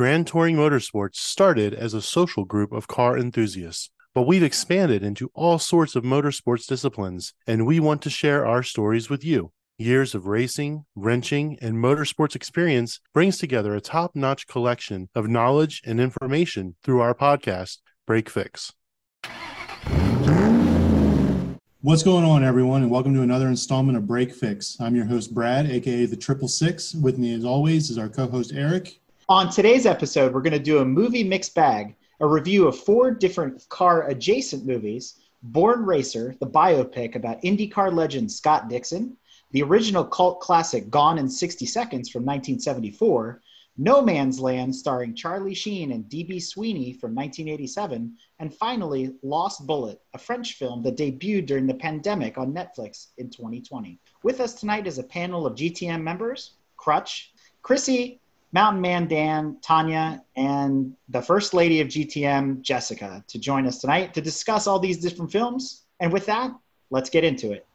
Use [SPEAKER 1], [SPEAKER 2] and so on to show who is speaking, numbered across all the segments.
[SPEAKER 1] Grand Touring Motorsports started as a social group of car enthusiasts, but we've expanded into all sorts of motorsports disciplines, and we want to share our stories with you. Years of racing, wrenching, and motorsports experience brings together a top notch collection of knowledge and information through our podcast, Break Fix. What's going on, everyone, and welcome to another installment of Break Fix. I'm your host, Brad, aka the Triple Six. With me, as always, is our co host, Eric.
[SPEAKER 2] On today's episode, we're going to do a movie mixed bag, a review of four different car adjacent movies Born Racer, the biopic about IndyCar legend Scott Dixon, the original cult classic Gone in 60 Seconds from 1974, No Man's Land starring Charlie Sheen and D.B. Sweeney from 1987, and finally Lost Bullet, a French film that debuted during the pandemic on Netflix in 2020. With us tonight is a panel of GTM members, Crutch, Chrissy, Mountain Man Dan, Tanya, and the First Lady of GTM, Jessica, to join us tonight to discuss all these different films. And with that, let's get into it.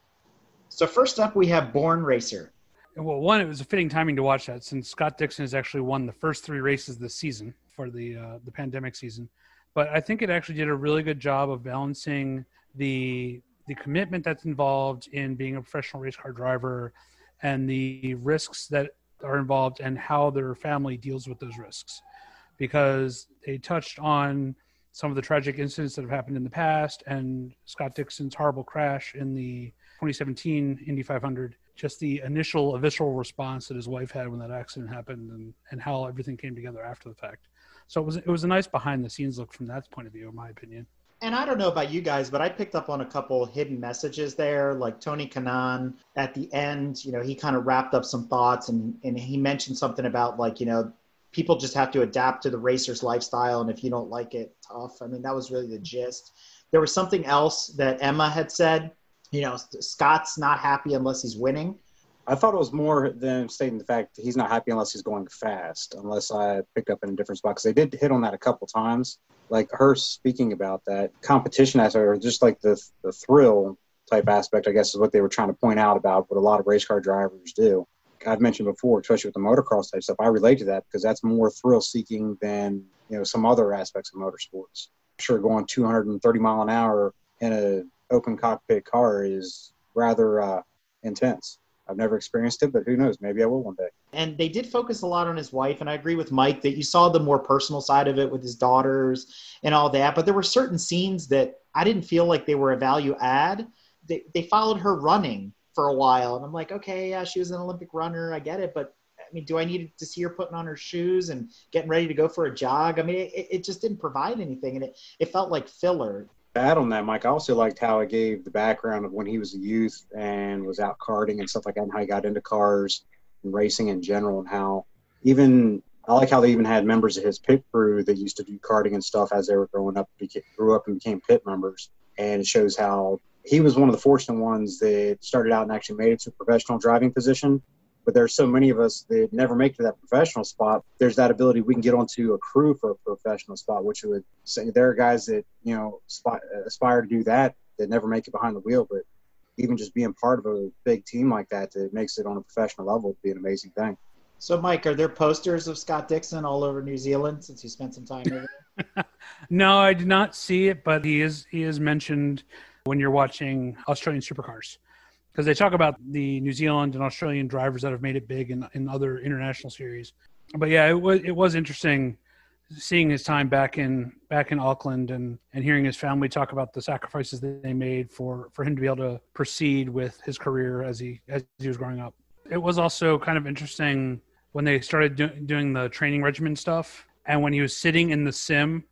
[SPEAKER 2] So first up, we have Born Racer.
[SPEAKER 3] Well, one, it was a fitting timing to watch that since Scott Dixon has actually won the first three races this season for the uh, the pandemic season. But I think it actually did a really good job of balancing the the commitment that's involved in being a professional race car driver and the risks that are involved and how their family deals with those risks because they touched on some of the tragic incidents that have happened in the past and Scott Dixon's horrible crash in the 2017 Indy 500, just the initial visceral response that his wife had when that accident happened, and, and how everything came together after the fact. So it was it was a nice behind the scenes look from that point of view, in my opinion.
[SPEAKER 2] And I don't know about you guys, but I picked up on a couple hidden messages there. Like Tony Kanaan at the end, you know, he kind of wrapped up some thoughts and, and he mentioned something about like, you know, people just have to adapt to the racer's lifestyle. And if you don't like it, tough. I mean, that was really the gist. There was something else that Emma had said you know, Scott's not happy unless he's winning.
[SPEAKER 4] I thought it was more than stating the fact that he's not happy unless he's going fast, unless I picked up in a different spot. Because they did hit on that a couple times. Like her speaking about that competition aspect, or just like the, the thrill type aspect, I guess is what they were trying to point out about what a lot of race car drivers do. I've mentioned before, especially with the motocross type stuff, I relate to that because that's more thrill seeking than, you know, some other aspects of motorsports. Sure, going 230 mile an hour in a open cockpit car is rather uh, intense. I've never experienced it, but who knows? Maybe I will one day.
[SPEAKER 2] And they did focus a lot on his wife, and I agree with Mike that you saw the more personal side of it with his daughters and all that. But there were certain scenes that I didn't feel like they were a value add. They, they followed her running for a while, and I'm like, okay, yeah, she was an Olympic runner, I get it, but I mean, do I need to see her putting on her shoes and getting ready to go for a jog? I mean, it, it just didn't provide anything, and it, it felt like filler
[SPEAKER 4] add on that, Mike, I also liked how it gave the background of when he was a youth and was out karting and stuff like that, and how he got into cars and racing in general, and how even I like how they even had members of his pit crew that used to do karting and stuff as they were growing up, became, grew up and became pit members, and it shows how he was one of the fortunate ones that started out and actually made it to a professional driving position but there's so many of us that never make to that professional spot. There's that ability we can get onto a crew for a professional spot, which would say there are guys that you know aspire to do that that never make it behind the wheel, but even just being part of a big team like that that makes it on a professional level would be an amazing thing.
[SPEAKER 2] So, Mike, are there posters of Scott Dixon all over New Zealand since you spent some time over
[SPEAKER 3] there? no, I did not see it, but he is he is mentioned when you're watching Australian Supercars because they talk about the New Zealand and Australian drivers that have made it big in, in other international series. But yeah, it was it was interesting seeing his time back in back in Auckland and and hearing his family talk about the sacrifices that they made for for him to be able to proceed with his career as he as he was growing up. It was also kind of interesting when they started do, doing the training regimen stuff and when he was sitting in the sim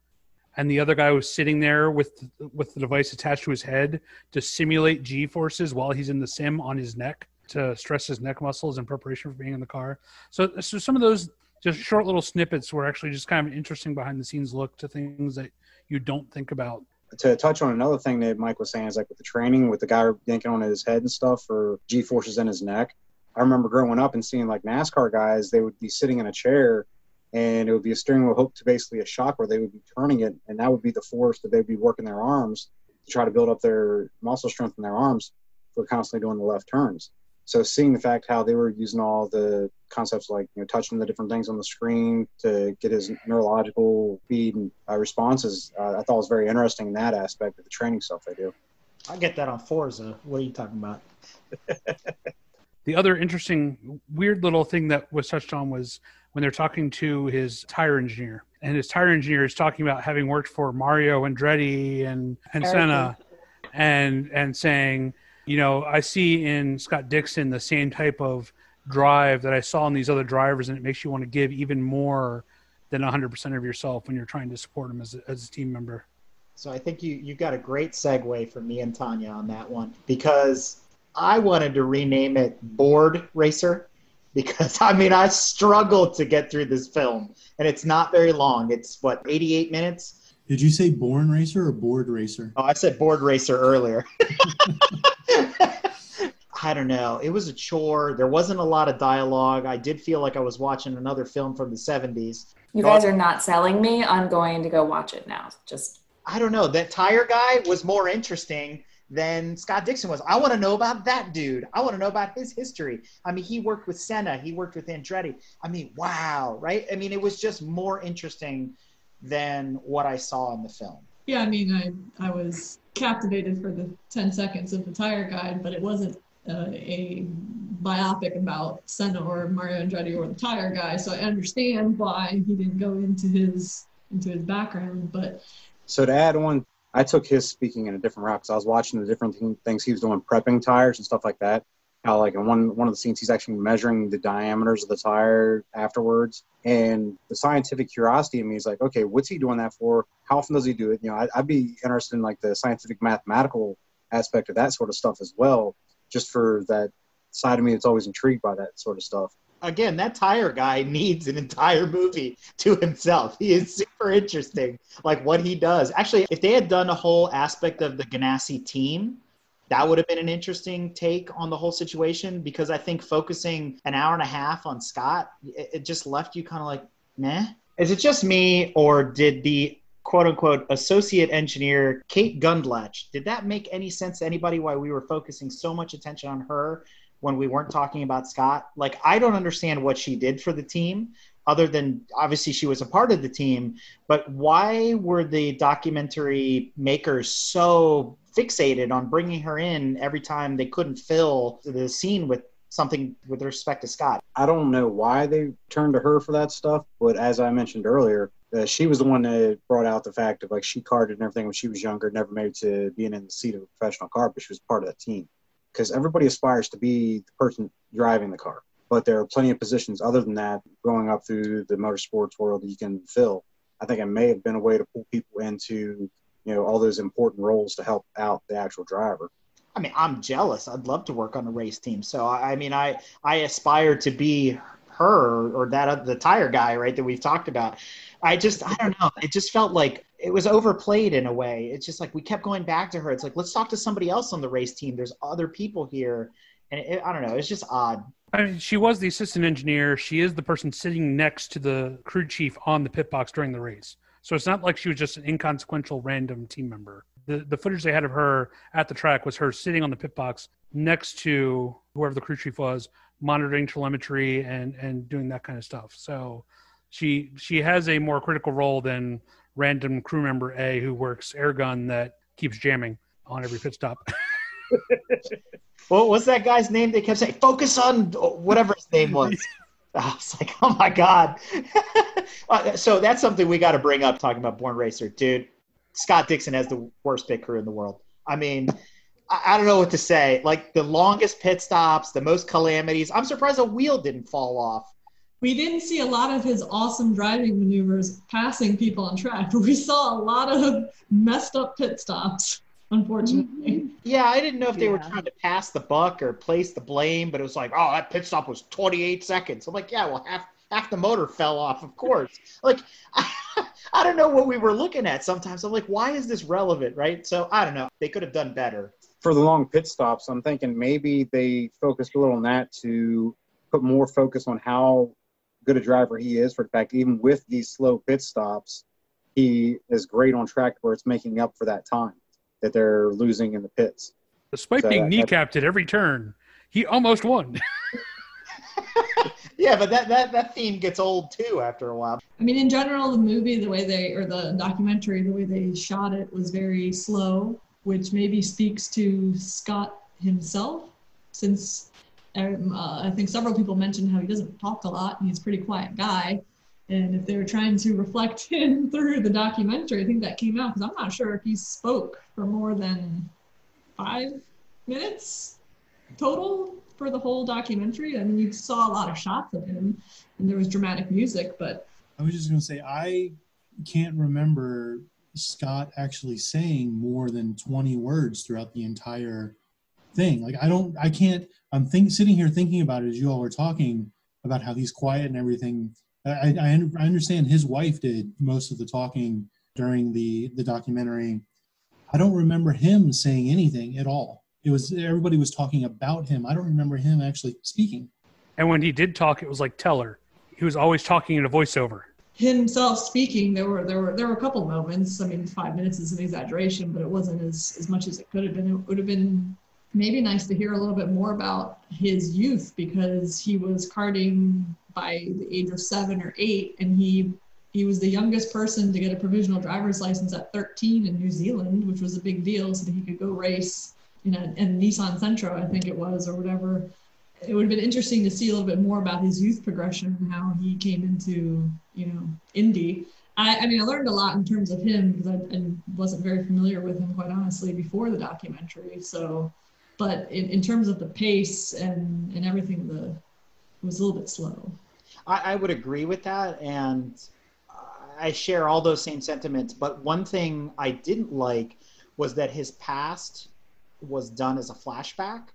[SPEAKER 3] and the other guy was sitting there with with the device attached to his head to simulate G forces while he's in the sim on his neck to stress his neck muscles in preparation for being in the car. So, so some of those just short little snippets were actually just kind of an interesting behind the scenes look to things that you don't think about.
[SPEAKER 4] To touch on another thing that Mike was saying is like with the training, with the guy yanking on his head and stuff for G forces in his neck. I remember growing up and seeing like NASCAR guys, they would be sitting in a chair and it would be a steering wheel hooked to basically a shock where they would be turning it, and that would be the force that they'd be working their arms to try to build up their muscle strength in their arms for constantly doing the left turns. So seeing the fact how they were using all the concepts like you know touching the different things on the screen to get his neurological feed and uh, responses, uh, I thought was very interesting in that aspect of the training stuff they do.
[SPEAKER 2] I get that on Forza. What are you talking about?
[SPEAKER 3] the other interesting, weird little thing that was touched on was when they're talking to his tire engineer, and his tire engineer is talking about having worked for Mario Andretti and and Senna, and and saying, you know, I see in Scott Dixon the same type of drive that I saw in these other drivers, and it makes you want to give even more than 100% of yourself when you're trying to support him as a, as a team member.
[SPEAKER 2] So I think you you got a great segue from me and Tanya on that one because I wanted to rename it Board Racer because I mean I struggled to get through this film and it's not very long. It's what 88 minutes.
[SPEAKER 5] Did you say Born Racer or Board Racer?
[SPEAKER 2] Oh, I said Board Racer earlier. I don't know. It was a chore. There wasn't a lot of dialogue. I did feel like I was watching another film from the 70s.
[SPEAKER 6] You guys are not selling me. I'm going to go watch it now. Just
[SPEAKER 2] I don't know. That tire guy was more interesting than Scott Dixon was. I want to know about that dude. I want to know about his history. I mean, he worked with Senna, he worked with Andretti. I mean, wow, right? I mean, it was just more interesting than what I saw in the film.
[SPEAKER 7] Yeah, I mean, I I was captivated for the 10 seconds of the tire guide, but it wasn't uh, a biopic about Senna or Mario Andretti or the tire guy. So I understand why he didn't go into his into his background, but
[SPEAKER 4] so to add on, I took his speaking in a different route because I was watching the different things he was doing, prepping tires and stuff like that. How like in one one of the scenes he's actually measuring the diameters of the tire afterwards, and the scientific curiosity in me is like, okay, what's he doing that for? How often does he do it? You know, I'd, I'd be interested in like the scientific mathematical aspect of that sort of stuff as well, just for that side of me that's always intrigued by that sort of stuff
[SPEAKER 2] again, that tire guy needs an entire movie to himself. He is super interesting, like what he does. Actually, if they had done a whole aspect of the Ganassi team, that would have been an interesting take on the whole situation because I think focusing an hour and a half on Scott, it, it just left you kind of like, meh. Is it just me, or did the quote unquote associate engineer Kate Gundlach, did that make any sense to anybody why we were focusing so much attention on her when we weren't talking about Scott. Like, I don't understand what she did for the team, other than obviously she was a part of the team. But why were the documentary makers so fixated on bringing her in every time they couldn't fill the scene with something with respect to Scott?
[SPEAKER 4] I don't know why they turned to her for that stuff, but as I mentioned earlier, uh, she was the one that brought out the fact of like she karted and everything when she was younger, never made to being in the seat of a professional car, but she was part of that team because everybody aspires to be the person driving the car. But there are plenty of positions other than that growing up through the motorsports world that you can fill. I think it may have been a way to pull people into, you know, all those important roles to help out the actual driver.
[SPEAKER 2] I mean, I'm jealous. I'd love to work on a race team. So I mean, I I aspire to be her or that the tire guy, right? That we've talked about. I just I don't know. It just felt like it was overplayed in a way. It's just like we kept going back to her. It's like let's talk to somebody else on the race team. There's other people here, and it, I don't know. It's just odd.
[SPEAKER 3] I mean, she was the assistant engineer. She is the person sitting next to the crew chief on the pit box during the race. So it's not like she was just an inconsequential random team member. The the footage they had of her at the track was her sitting on the pit box next to whoever the crew chief was, monitoring telemetry and and doing that kind of stuff. So she she has a more critical role than random crew member A who works air gun that keeps jamming on every pit stop.
[SPEAKER 2] what was that guy's name? They kept saying, "Focus on whatever his name was." I was like, "Oh my god!" Uh, so that's something we got to bring up talking about Born Racer, dude. Scott Dixon has the worst pit crew in the world. I mean, I don't know what to say. Like the longest pit stops, the most calamities. I'm surprised a wheel didn't fall off
[SPEAKER 7] we didn't see a lot of his awesome driving maneuvers passing people on track, but we saw a lot of messed up pit stops, unfortunately.
[SPEAKER 2] Mm-hmm. Yeah, I didn't know if they yeah. were trying to pass the buck or place the blame, but it was like, oh, that pit stop was 28 seconds. I'm like, yeah, well, half half the motor fell off, of course. Like, I, I don't know what we were looking at sometimes. I'm like, why is this relevant, right? So I don't know. They could have done better.
[SPEAKER 4] For the long pit stops, I'm thinking maybe they focused a little on that to put more focus on how good a driver he is. For the fact, even with these slow pit stops, he is great on track where it's making up for that time that they're losing in the pits.
[SPEAKER 3] Despite so being uh, that, kneecapped at every turn, he almost won.
[SPEAKER 2] yeah, but that, that that theme gets old too after a while.
[SPEAKER 7] I mean, in general, the movie, the way they, or the documentary, the way they shot it was very slow, which maybe speaks to Scott himself, since um, uh, I think several people mentioned how he doesn't talk a lot and he's a pretty quiet guy. And if they were trying to reflect him through the documentary, I think that came out because I'm not sure if he spoke for more than five minutes total for the whole documentary. I mean, you saw a lot of shots of him and there was dramatic music, but
[SPEAKER 5] I was just going to say, I can't remember Scott actually saying more than 20 words throughout the entire thing. Like, I don't, I can't, I'm think, sitting here thinking about it as you all were talking about how he's quiet and everything. I, I, I understand his wife did most of the talking during the, the documentary. I don't remember him saying anything at all. It was everybody was talking about him. I don't remember him actually speaking.
[SPEAKER 3] And when he did talk, it was like Teller. He was always talking in a voiceover.
[SPEAKER 7] himself speaking, there were there were there were a couple moments. I mean, five minutes is an exaggeration, but it wasn't as as much as it could have been. It would have been maybe nice to hear a little bit more about his youth because he was karting by the age of seven or eight, and he he was the youngest person to get a provisional driver's license at 13 in New Zealand, which was a big deal, so that he could go race in a, in Nissan Sentra, I think it was, or whatever. It would have been interesting to see a little bit more about his youth progression and how he came into, you know, Indy. I, I mean, I learned a lot in terms of him because I, I wasn't very familiar with him, quite honestly, before the documentary. So, but in, in terms of the pace and, and everything, the it was a little bit slow.
[SPEAKER 2] I, I would agree with that, and I share all those same sentiments. But one thing I didn't like was that his past was done as a flashback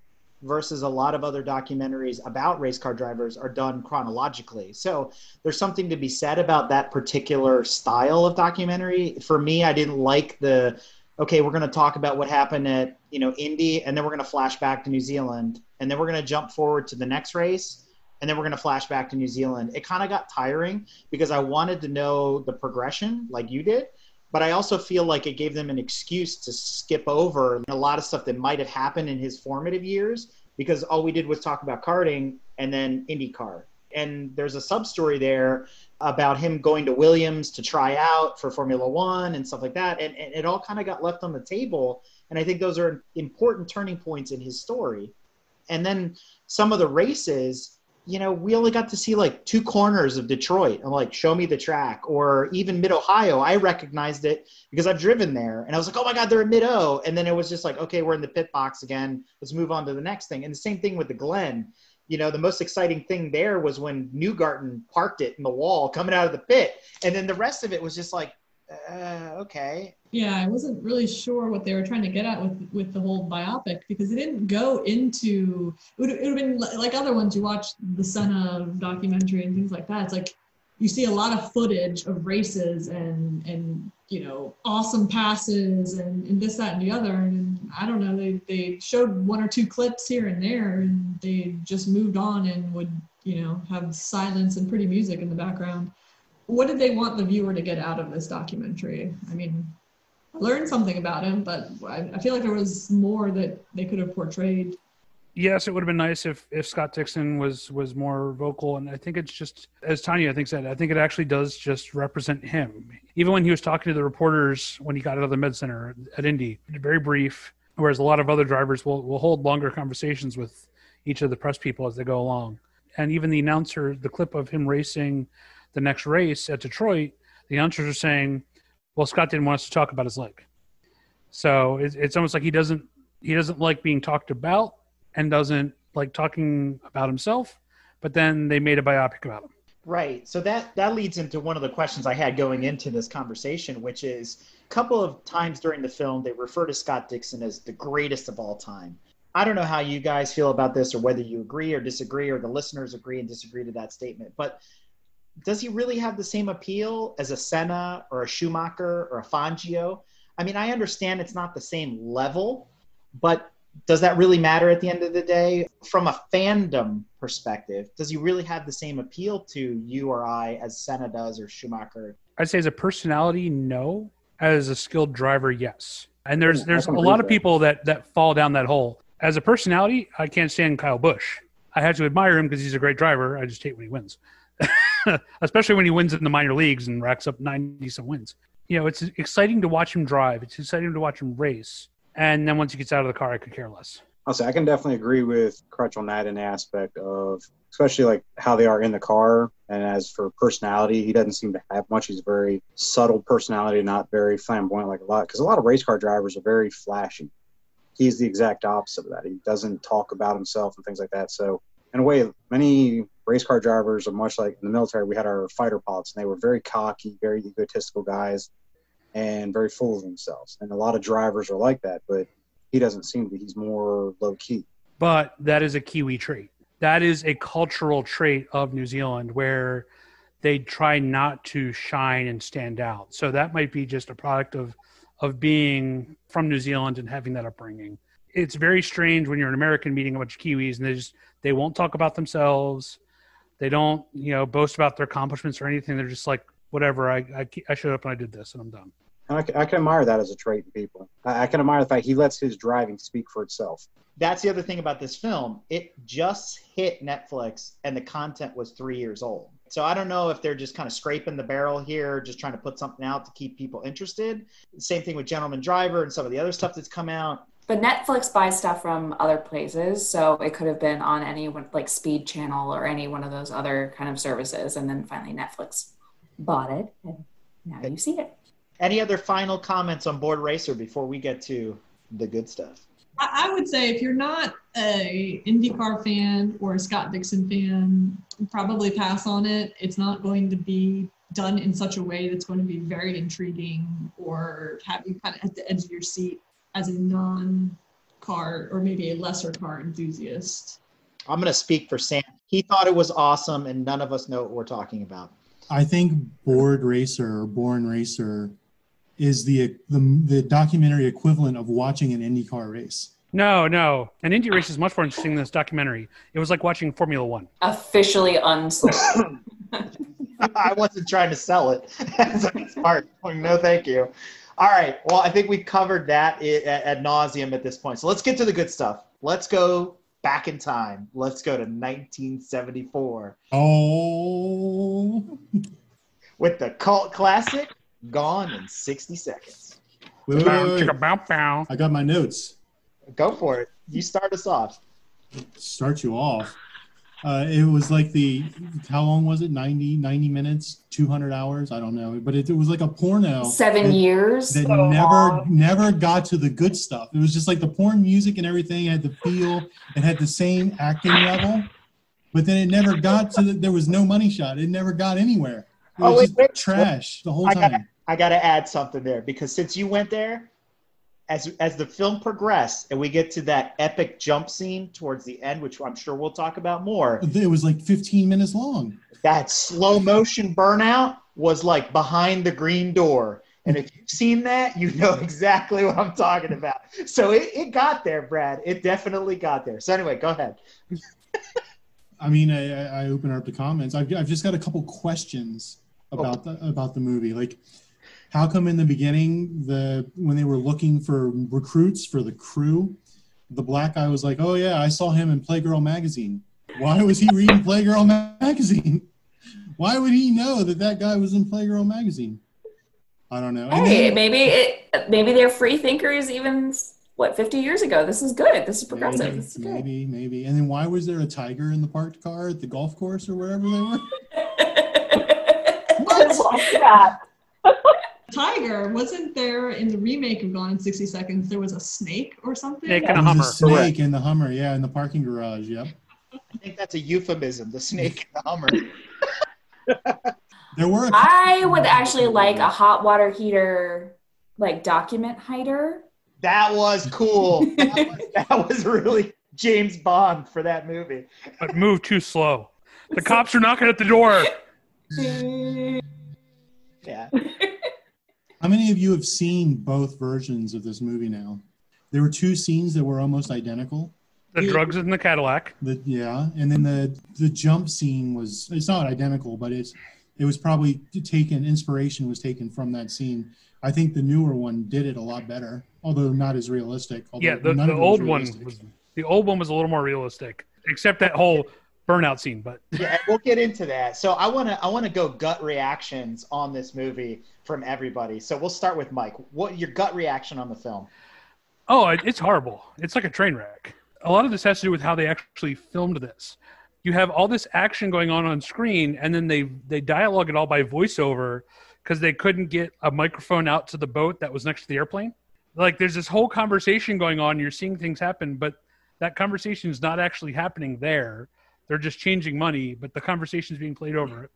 [SPEAKER 2] versus a lot of other documentaries about race car drivers are done chronologically. So there's something to be said about that particular style of documentary. For me, I didn't like the okay, we're going to talk about what happened at, you know, Indy and then we're going to flash back to New Zealand and then we're going to jump forward to the next race and then we're going to flash back to New Zealand. It kind of got tiring because I wanted to know the progression like you did, but I also feel like it gave them an excuse to skip over a lot of stuff that might have happened in his formative years because all we did was talk about karting and then IndyCar. And there's a sub story there about him going to Williams to try out for Formula One and stuff like that. And, and it all kind of got left on the table. And I think those are important turning points in his story. And then some of the races, you know, we only got to see like two corners of Detroit. I'm like, show me the track. Or even Mid Ohio, I recognized it because I've driven there. And I was like, oh my God, they're in Mid O. And then it was just like, okay, we're in the pit box again. Let's move on to the next thing. And the same thing with the Glen. You know, the most exciting thing there was when Newgarden parked it in the wall coming out of the pit. And then the rest of it was just like, uh, okay.
[SPEAKER 7] Yeah, I wasn't really sure what they were trying to get at with with the whole biopic because it didn't go into it would, it would have been like other ones you watch the Son of documentary and things like that. It's like you see a lot of footage of races and and you know awesome passes and, and this that and the other and I don't know they they showed one or two clips here and there and they just moved on and would you know have silence and pretty music in the background what did they want the viewer to get out of this documentary? I mean, I learned something about him, but I, I feel like there was more that they could have portrayed.
[SPEAKER 3] Yes, it would have been nice if if Scott Dixon was was more vocal, and I think it's just as Tanya I think said. I think it actually does just represent him. Even when he was talking to the reporters when he got out of the med center at Indy, very brief. Whereas a lot of other drivers will will hold longer conversations with each of the press people as they go along, and even the announcer, the clip of him racing the next race at Detroit, the announcers are saying, "Well, Scott didn't want us to talk about his leg." So it's, it's almost like he doesn't he doesn't like being talked about and doesn't like talking about himself. But then they made a biopic about him.
[SPEAKER 2] Right. So that that leads into one of the questions I had going into this conversation, which is a couple of times during the film they refer to Scott Dixon as the greatest of all time. I don't know how you guys feel about this or whether you agree or disagree or the listeners agree and disagree to that statement. But does he really have the same appeal as a Senna or a Schumacher or a Fangio? I mean, I understand it's not the same level, but does that really matter at the end of the day? From a fandom perspective, does he really have the same appeal to you or I as Senna does or Schumacher?
[SPEAKER 3] I'd say as a personality, no. As a skilled driver, yes. And there's there's a lot of people that that fall down that hole. As a personality, I can't stand Kyle Busch. I have to admire him because he's a great driver. I just hate when he wins, especially when he wins in the minor leagues and racks up 90 some wins. You know, it's exciting to watch him drive. It's exciting to watch him race. And then once he gets out of the car, I could care less.
[SPEAKER 4] I'll say I can definitely agree with Crutch on that in aspect of especially like how they are in the car. And as for personality, he doesn't seem to have much. He's very subtle personality, not very flamboyant like a lot. Because a lot of race car drivers are very flashy. He's the exact opposite of that. He doesn't talk about himself and things like that. So in a way, many race car drivers are much like in the military. We had our fighter pilots, and they were very cocky, very egotistical guys, and very full of themselves. And a lot of drivers are like that, but he doesn't seem to. He's more low key.
[SPEAKER 3] But that is a Kiwi trait. That is a cultural trait of New Zealand where they try not to shine and stand out. So that might be just a product of of being from New Zealand and having that upbringing. It's very strange when you're an American meeting a bunch of Kiwis and they just they won't talk about themselves. They don't, you know, boast about their accomplishments or anything. They're just like, whatever. I I, I showed up and I did this and I'm done.
[SPEAKER 4] And I, can- I can admire that as a trait in people. I, I can admire the fact he lets his driving speak for itself.
[SPEAKER 2] That's the other thing about this film. It just hit Netflix and the content was three years old. So I don't know if they're just kind of scraping the barrel here, just trying to put something out to keep people interested. Same thing with Gentleman Driver and some of the other stuff that's come out.
[SPEAKER 6] But Netflix buys stuff from other places, so it could have been on any one like Speed Channel or any one of those other kind of services, and then finally Netflix bought it, and now you see it.
[SPEAKER 2] Any other final comments on Board Racer before we get to the good stuff?
[SPEAKER 7] I, I would say if you're not a IndyCar fan or a Scott Dixon fan, probably pass on it. It's not going to be done in such a way that's going to be very intriguing or have you kind of at the edge of your seat as a non-car or maybe a lesser car enthusiast.
[SPEAKER 2] I'm going to speak for Sam. He thought it was awesome, and none of us know what we're talking about.
[SPEAKER 5] I think Board Racer or Born Racer is the, the the documentary equivalent of watching an IndyCar race.
[SPEAKER 3] No, no. An indie race is much more interesting than this documentary. It was like watching Formula One.
[SPEAKER 6] Officially unsold.
[SPEAKER 2] I wasn't trying to sell it. That's a smart. No, thank you. All right. Well, I think we've covered that at, ad nauseum at this point. So let's get to the good stuff. Let's go back in time. Let's go to 1974
[SPEAKER 5] Oh,
[SPEAKER 2] with the cult classic "Gone in 60 Seconds."
[SPEAKER 5] wait, wait, wait, wait.
[SPEAKER 3] chicka, bow, bow.
[SPEAKER 5] I got my notes.
[SPEAKER 2] Go for it. You start us off.
[SPEAKER 5] Start you off. Uh, it was like the how long was it 90 90 minutes 200 hours i don't know but it, it was like a porno
[SPEAKER 6] Seven
[SPEAKER 5] that-
[SPEAKER 6] years.
[SPEAKER 5] that never never got to the good stuff. It was just like the porn music and everything had the feel. It had the same acting level, but then it never got to. The, there was no money shot. It never got anywhere. It
[SPEAKER 2] Oh,
[SPEAKER 5] was
[SPEAKER 2] wait,
[SPEAKER 5] just
[SPEAKER 2] wait.
[SPEAKER 5] trash the whole
[SPEAKER 2] I got
[SPEAKER 5] time.
[SPEAKER 2] I got to add something there because since you went there, as as the film progressed and we get to that epic jump scene towards the end, which I'm sure we'll talk about more,
[SPEAKER 5] It was like 15 minutes long.
[SPEAKER 2] that slow motion burnout was like behind the green door. And if you've seen that, you know exactly what I'm talking about. So it, it got there, Brad. It definitely got there. So anyway, go ahead.
[SPEAKER 5] I mean, I, I open up the comments. I've, I've just got a couple questions about the about the movie. Like, how come in the beginning, the when they were looking for recruits for the crew, the black guy was like, "Oh yeah, I saw him in Playgirl magazine." Why was he reading Playgirl magazine? Why would he know that that guy was in Playgirl magazine? I don't know.
[SPEAKER 6] Hey,
[SPEAKER 5] then-
[SPEAKER 6] maybe it. Maybe they're free thinkers. Even what fifty years ago. This is good. This is progressive.
[SPEAKER 5] maybe,
[SPEAKER 6] This is
[SPEAKER 5] maybe, maybe. And then why was there a tiger in the parked car at the golf course or wherever they were?
[SPEAKER 7] What? Tiger wasn't there in the remake of Gone in 60 Seconds? There was a snake or something.
[SPEAKER 3] Snake and a Hummer.
[SPEAKER 5] a snake in the Hummer, yeah, in the parking garage. Yep.
[SPEAKER 2] I think that's a euphemism, the snake and the Hummer.
[SPEAKER 5] There were. A
[SPEAKER 6] I would actually like a hot water heater, like document hider.
[SPEAKER 2] That was cool. That was, that was really James Bond for that movie.
[SPEAKER 3] But move too slow. The cops are knocking at the door.
[SPEAKER 2] Yeah.
[SPEAKER 5] How many of you have seen both versions of this movie now? There were two scenes that were almost identical.
[SPEAKER 3] The drugs in the Cadillac.
[SPEAKER 5] The, yeah, and then the the jump scene was it's not identical, but it's it was probably taken inspiration was taken from that scene. I think the newer one did it a lot better, although not as realistic.
[SPEAKER 3] Yeah, the, the old one was the old one was a little more realistic, except that whole burnout scene. But
[SPEAKER 2] yeah, we'll get into that. So I want to I want to go gut reactions on this movie from everybody. So we'll start with Mike. What your gut reaction on the film?
[SPEAKER 3] oh, it, it's horrible. It's like a train wreck. A lot of this has to do with how they actually filmed this. You have all this action going on on screen, and then they they dialogue it all by voiceover because they couldn't get a microphone out to the boat that was next to the airplane. Like there's this whole conversation going on. You're seeing things happen, but that conversation is not actually happening there. They're just changing money, but the conversation is being played over it.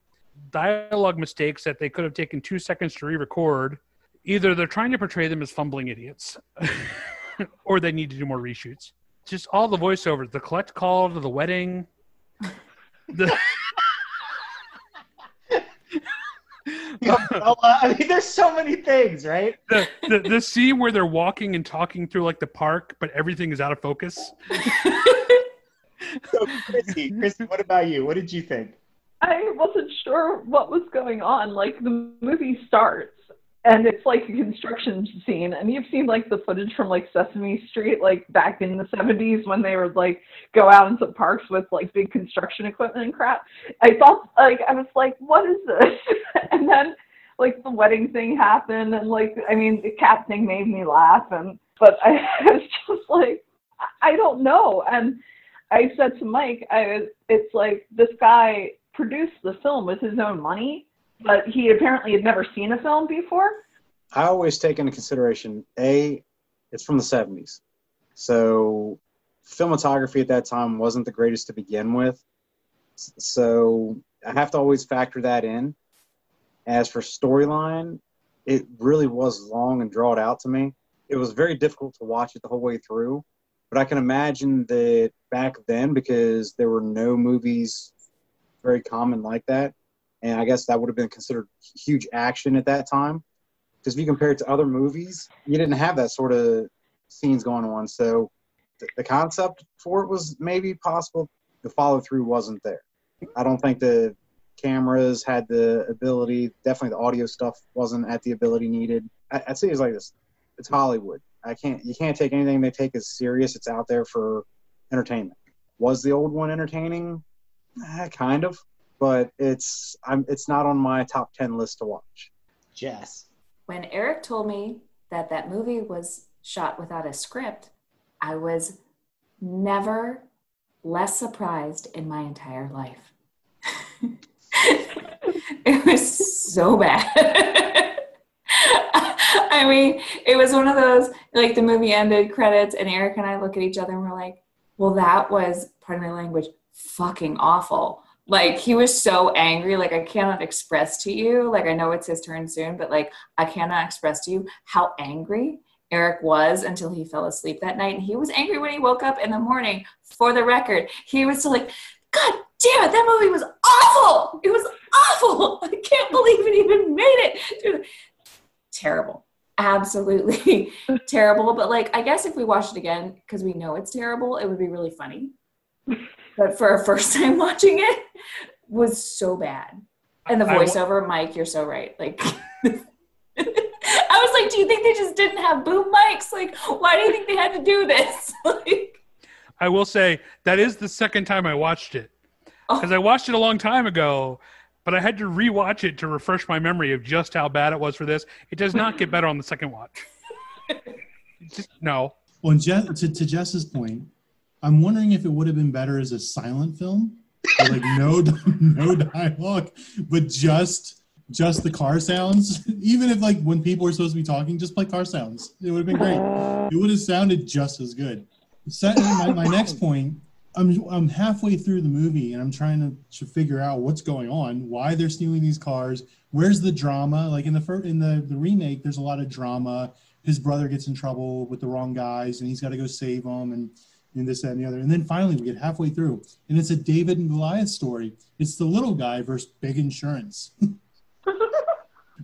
[SPEAKER 3] Dialogue mistakes that they could have taken two seconds to re-record. Either they're trying to portray them as fumbling idiots, or they need to do more reshoots. Just all the voiceovers, the collect call to the wedding, the
[SPEAKER 2] I mean, there's so many things, right?
[SPEAKER 3] the, the the scene where they're walking and talking through like the park, but everything is out of focus.
[SPEAKER 2] So, Chrissy, Chrissy, what about you? What did you think?
[SPEAKER 8] I wasn't sure what was going on. Like the movie starts and it's like a construction scene and you've seen like the footage from like Sesame Street like back in the 70s when they would like go out into parks with like big construction equipment and crap. I thought like I was like what is this? and then like the wedding thing happened and like I mean the cat thing made me laugh and but I was just like I I don't know and I said to Mike, I it's like this guy produced the film with his own money, but he apparently had never seen a film before.
[SPEAKER 4] I always take into consideration a, it's from the '70s, so filmography at that time wasn't the greatest to begin with. So I have to always factor that in. As for storyline, it really was long and drawn out to me. It was very difficult to watch it the whole way through. But I can imagine that back then, because there were no movies very common like that, and I guess that would have been considered huge action at that time. Because if you compare it to other movies, you didn't have that sort of scenes going on. So the, the concept for it was maybe possible. The follow through wasn't there. I don't think the cameras had the ability. Definitely the audio stuff wasn't at the ability needed. I, I'd say it's like this. It's Hollywood. I can't. You can't take anything they take as serious. It's out there for entertainment. Was the old one entertaining? Eh, kind of, but it's. I'm. It's not on my top ten list to watch.
[SPEAKER 2] Jess.
[SPEAKER 6] when Eric told me that that movie was shot without a script, I was never less surprised in my entire life. it was so bad. I mean, it was one of those like the movie ended credits, and Eric and I look at each other and we're like, well, that was, pardon my language, fucking awful. Like he was so angry. Like I cannot express to you. Like I know it's his turn soon, but like I cannot express to you how angry Eric was until he fell asleep that night. And he was angry when he woke up in the morning. For the record, he was still like, God damn it, that movie was awful. It was awful. I can't believe it even made it. Dude, terrible. Absolutely terrible. But like, I guess if we watched it again, because we know it's terrible, it would be really funny. But for a first time watching it, was so bad. And the voiceover, Mike, you're so right. Like, I was like, do you think they just didn't have boom mics? Like, why do you think they had to do this? like,
[SPEAKER 3] I will say that is the second time I watched it
[SPEAKER 6] Oh.
[SPEAKER 3] because I watched it a long time ago, but I had to rewatch it to refresh my memory of just how bad it was for this. It does not get better on the second watch. Just, no.
[SPEAKER 5] Well, Je- to, to Jess's point, I'm wondering if it would have been better as a silent film, like no no dialogue, but just just the car sounds. Even if like when people were supposed to be talking, just play car sounds. It would have been great. It would have sounded just as good. My, my next point. I'm I'm halfway through the movie and I'm trying to, to figure out what's going on, why they're stealing these cars, where's the drama? Like in the first in the the remake, there's a lot of drama. His brother gets in trouble with the wrong guys and he's got to go save them and and this that and the other. And then finally we get halfway through and it's a David and Goliath story. It's the little guy versus big insurance.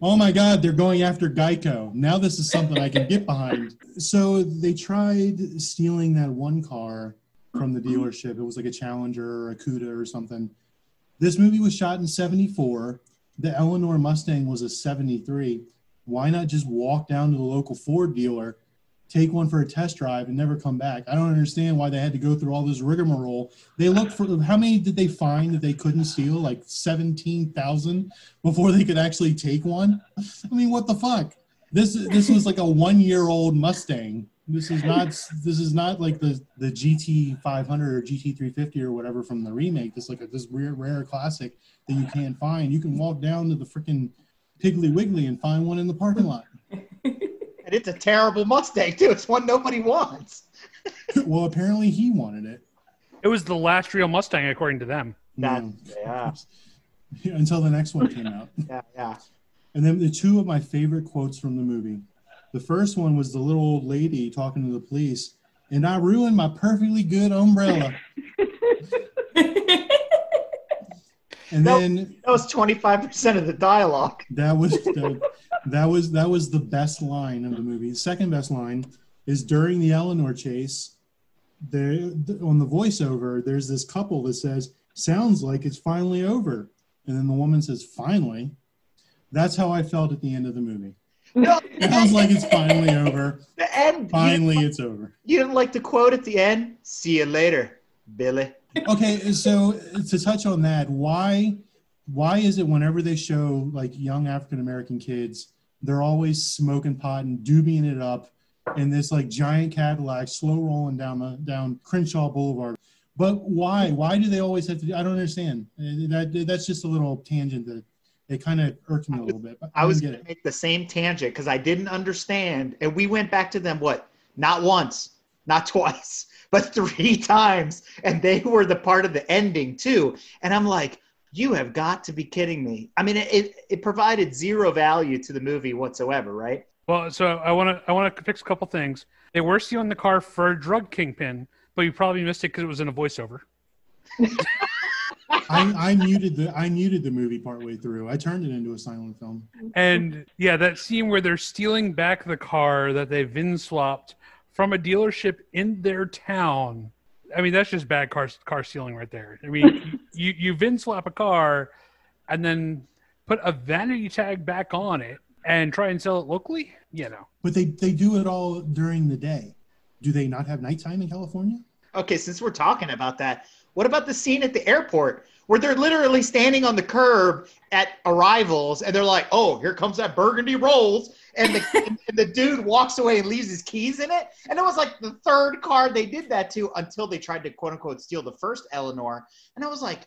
[SPEAKER 5] oh my God, they're going after Geico. Now this is something I can get behind. So they tried stealing that one car from the mm-hmm. dealership. It was like a Challenger or a Cuda or something. This movie was shot in 74. The Eleanor Mustang was a 73. Why not just walk down to the local Ford dealer take one for a test drive and never come back. I don't understand why they had to go through all this rigmarole. They looked for how many did they find that they couldn't steal? Like 17,000 before they could actually take one? I mean, what the fuck? This this was like a 1-year-old Mustang. This is not this is not like the the GT 500 or GT 350 or whatever from the remake. This like a, this rare rare classic that you can't find. You can walk down to the freaking Piggly Wiggly and find one in the parking lot.
[SPEAKER 2] And it's a terrible Mustang too. It's one nobody wants.
[SPEAKER 5] well, apparently he wanted it.
[SPEAKER 3] It was the last real Mustang, according to them.
[SPEAKER 2] That,
[SPEAKER 5] Yeah.
[SPEAKER 2] yeah,
[SPEAKER 5] Until the next one came out.
[SPEAKER 2] yeah, yeah.
[SPEAKER 5] And then the two of my favorite quotes from the movie. The first one was the little old lady talking to the police, and I ruined my perfectly good umbrella. And
[SPEAKER 2] Nope.
[SPEAKER 5] then
[SPEAKER 2] That was twenty five percent of the dialogue.
[SPEAKER 5] that was the, that was that was the best line of the movie. The second best line is during the Eleanor chase. There on the voiceover, there's this couple that says, "Sounds like it's finally over," and then the woman says, "Finally." That's how I felt at the end of the movie.
[SPEAKER 2] No,
[SPEAKER 5] It sounds like it's finally over.
[SPEAKER 2] the end.
[SPEAKER 5] Finally, it's over.
[SPEAKER 2] You didn't like the quote at the end? See you later, Billy.
[SPEAKER 5] Okay, so to touch on that, why why is it whenever they show like young African American kids, they're always smoking pot and doobieing it up in this like giant Cadillac, slow rolling down the down Crenshaw Boulevard? But why? Why do they always have to? I don't understand. That that's just a little tangent that it kind of irked me a little bit. but
[SPEAKER 2] I was going to make the same tangent because I didn't understand. And we went back to them, what? Not once, not twice, but three times. And they were the part of the ending too. And I'm like, you have got to be kidding me. I mean, it, it, it provided zero value to the movie whatsoever, right?
[SPEAKER 3] Well, so I want to I want to fix a couple things. They were stealing the car for a drug kingpin, but you probably missed it because it was in a voiceover.
[SPEAKER 5] I, I muted the I muted the movie partway through. I turned it into a silent film.
[SPEAKER 3] And yeah, that scene where they're stealing back the car that they've VIN swapped from a dealership in their town. I mean, that's just bad car car stealing right there. I mean, you you VIN swap a car and then put a vanity tag back on it and try and sell it locally. You know,
[SPEAKER 5] But they they do it all during the day. Do they not have nighttime in California?
[SPEAKER 2] Okay, since we're talking about that, what about the scene at the airport where they're literally standing on the curb at arrivals and they're like, "Oh, here comes that burgundy rolls," and the and the dude walks away and leaves his keys in it. And it was like the third car they did that to until they tried to quote unquote steal the first Eleanor. And I was like,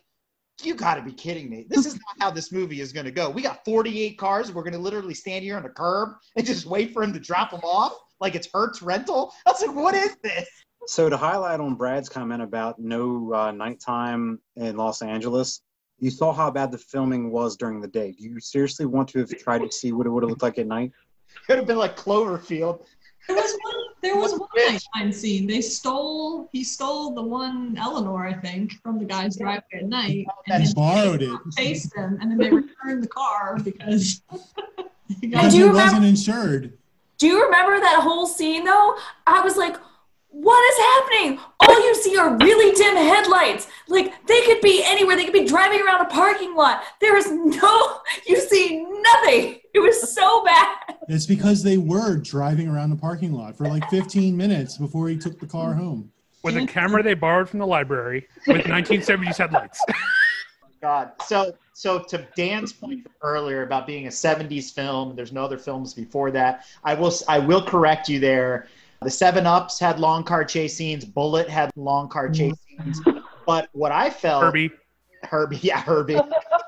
[SPEAKER 2] "You got to be kidding me! This is not how this movie is going to go. We got 48 cars. We're going to literally stand here on the curb and just wait for him to drop them off like it's Hertz rental." I was like, "What is this?"
[SPEAKER 4] So to highlight on Brad's comment about no uh, nighttime in Los Angeles, you saw how bad the filming was during the day. Do you seriously want to have tried to see what it would have looked like at night?
[SPEAKER 2] It could have been like Cloverfield.
[SPEAKER 7] There was one. There was one nighttime scene. They stole. He stole the one Eleanor, I think, from the guy's driveway at night, and
[SPEAKER 5] He
[SPEAKER 7] then
[SPEAKER 5] borrowed it
[SPEAKER 7] chased them, and then they returned the car because. he got-
[SPEAKER 5] because
[SPEAKER 6] do
[SPEAKER 5] it
[SPEAKER 6] you remember-
[SPEAKER 5] wasn't insured.
[SPEAKER 6] Do you remember that whole scene though? I was like, what is happening? All you see are really dim headlights. Like they could be anywhere. They could be driving around a parking lot. There is no, you see nothing. It was so bad.
[SPEAKER 5] It's because they were driving around the parking lot for like 15 minutes before he took the car home.
[SPEAKER 3] with a camera they borrowed from the library with 1970s headlights.
[SPEAKER 2] Oh God. So so to Dan's point earlier about being a 70s film, there's no other films before that. I will I will correct you there. The Seven Ups had long car chase scenes. Bullitt had long car chase mm-hmm. scenes. But what I felt
[SPEAKER 3] Herbie,
[SPEAKER 2] Herbie, yeah, Herbie.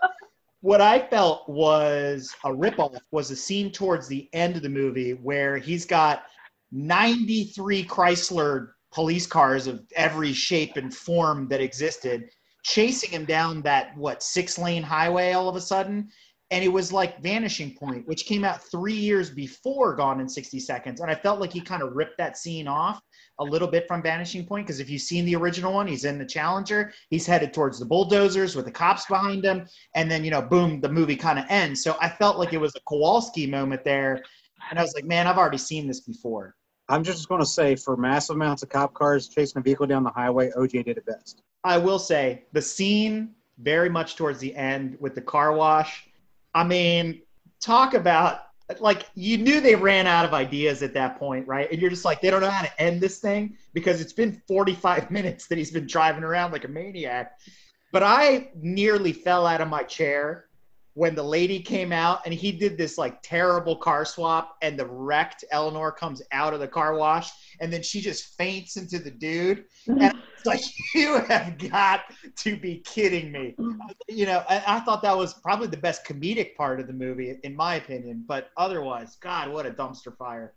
[SPEAKER 2] what I felt was a ripoff was a scene towards the end of the movie where he's got 93 Chrysler police cars of every shape and form that existed chasing him down that what six lane highway all of a sudden and it was like vanishing point which came out three years before gone in 60 seconds. And i felt like he kind of ripped that scene off a little bit from vanishing point because if you've seen the original one he's in the challenger. He's headed towards the bulldozers with the cops behind him. And then you know boom the movie kind of ends. So i felt like it was a kowalski moment there. And i was like man i've already seen this before.
[SPEAKER 4] I'm just going to say, for massive amounts of cop cars chasing a vehicle down the highway, OJ did it best.
[SPEAKER 2] I will say the scene very much towards the end with the car wash. I mean, talk about like you knew they ran out of ideas at that point, right? And you're just like, they don't know how to end this thing because it's been 45 minutes that he's been driving around like a maniac. But I nearly fell out of my chair when the lady came out and he did this like terrible car swap and the wrecked Eleanor comes out of the car wash and then she just faints into the dude. And like, you have got to be kidding me. Mm-hmm. You know, I, I thought that was probably the best comedic part of the movie, in my opinion. But otherwise, God, what a dumpster fire.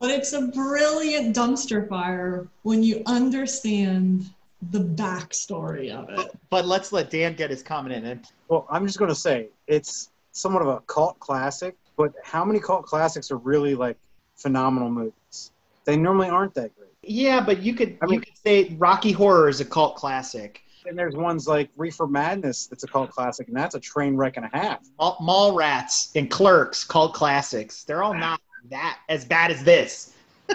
[SPEAKER 7] But it's a brilliant dumpster fire when you understand the backstory of it.
[SPEAKER 2] But, but let's let Dan get his comment in.
[SPEAKER 4] Well, I'm just going to say it's somewhat of a cult classic, but how many cult classics are really like phenomenal movies? They normally aren't that great.
[SPEAKER 2] Yeah, but you could
[SPEAKER 4] I
[SPEAKER 2] you
[SPEAKER 4] mean-
[SPEAKER 2] could say Rocky Horror is a cult classic.
[SPEAKER 4] And there's ones like Reefer Madness that's a cult classic, and that's a train wreck and a half.
[SPEAKER 2] Mall, Mall Rats and Clerks, cult classics. They're all not that as bad as this.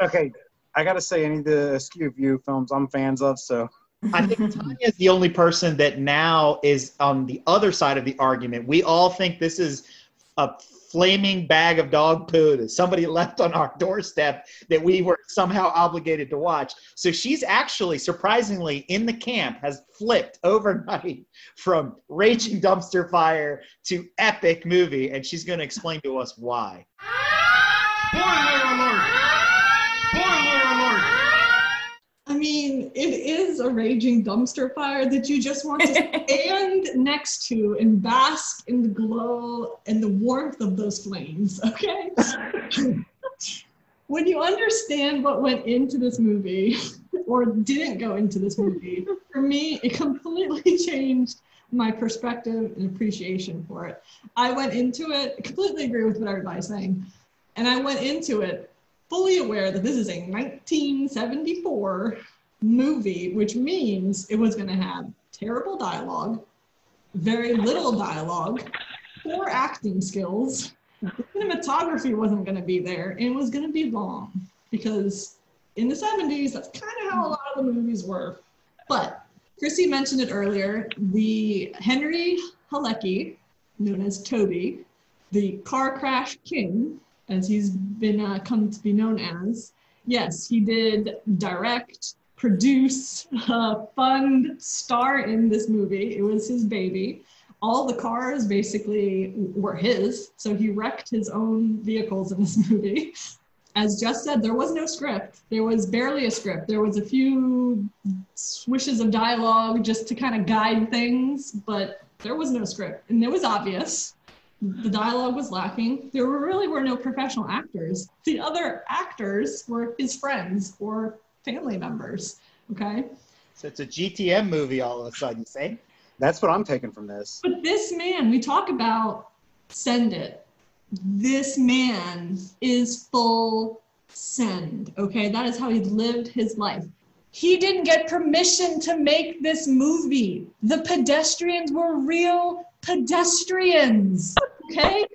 [SPEAKER 4] Okay, I got to say, any of the Askew View films I'm fans of, so
[SPEAKER 2] I think Tanya is the only person that now is on the other side of the argument. We all think this is a flaming bag of dog poo that somebody left on our doorstep that we were somehow obligated to watch. So she's actually surprisingly in the camp has flipped overnight from raging dumpster fire to epic movie and she's going to explain to us why.
[SPEAKER 9] Spoiler alert!
[SPEAKER 7] I mean, it is a raging dumpster fire that you just want to stand next to and bask in the glow and the warmth of those flames, okay? when you understand what went into this movie or didn't go into this movie, for me, it completely changed my perspective and appreciation for it. I went into it, I completely agree with what everybody's saying, and I went into it fully aware that this is a 1974 movie, which means it was going to have terrible dialogue, very little dialogue, poor acting skills. The cinematography wasn't going to be there, and it was going to be long because in the 70s, that's kind of how a lot of the movies were. But Chrissy mentioned it earlier the Henry Halicki, known as Toby, the car crash king, as he's been uh, come to be known as. Yes, he did direct, produce, uh, fund, star in this movie. It was his baby. All the cars basically were his, so he wrecked his own vehicles in this movie. As Jess said, there was no script. There was barely a script. There was a few swishes of dialogue just to kind of guide things, but there was no script. And it was obvious the dialogue was lacking. There were really were no professional actors. The other actors were his friends or family members. Okay.
[SPEAKER 2] So it's a GTM movie all of a sudden, you say?
[SPEAKER 4] that's what I'm taking from this.
[SPEAKER 7] But this man, we talk about send it. This man is full send. Okay. That is how he lived his life. He didn't get permission to make this movie. The pedestrians were real pedestrians. Okay.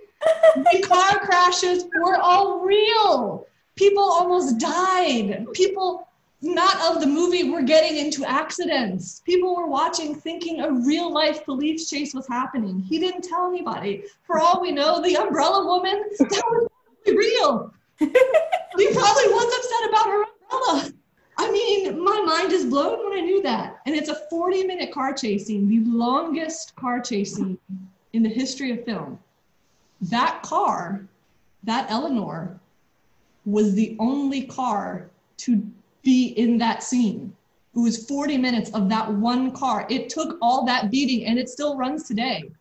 [SPEAKER 7] the car crashes were all real. People almost died. People not of the movie were getting into accidents. People were watching thinking a real life police chase was happening. He didn't tell anybody. For all we know, the umbrella woman, that was probably real. he probably was upset about her umbrella. I mean, my mind is blown when I knew that. And it's a 40 minute car chase scene, the longest car chase scene in the history of film. That car, that Eleanor, was the only car to be in that scene. It was 40 minutes of that one car. It took all that beating and it still runs today.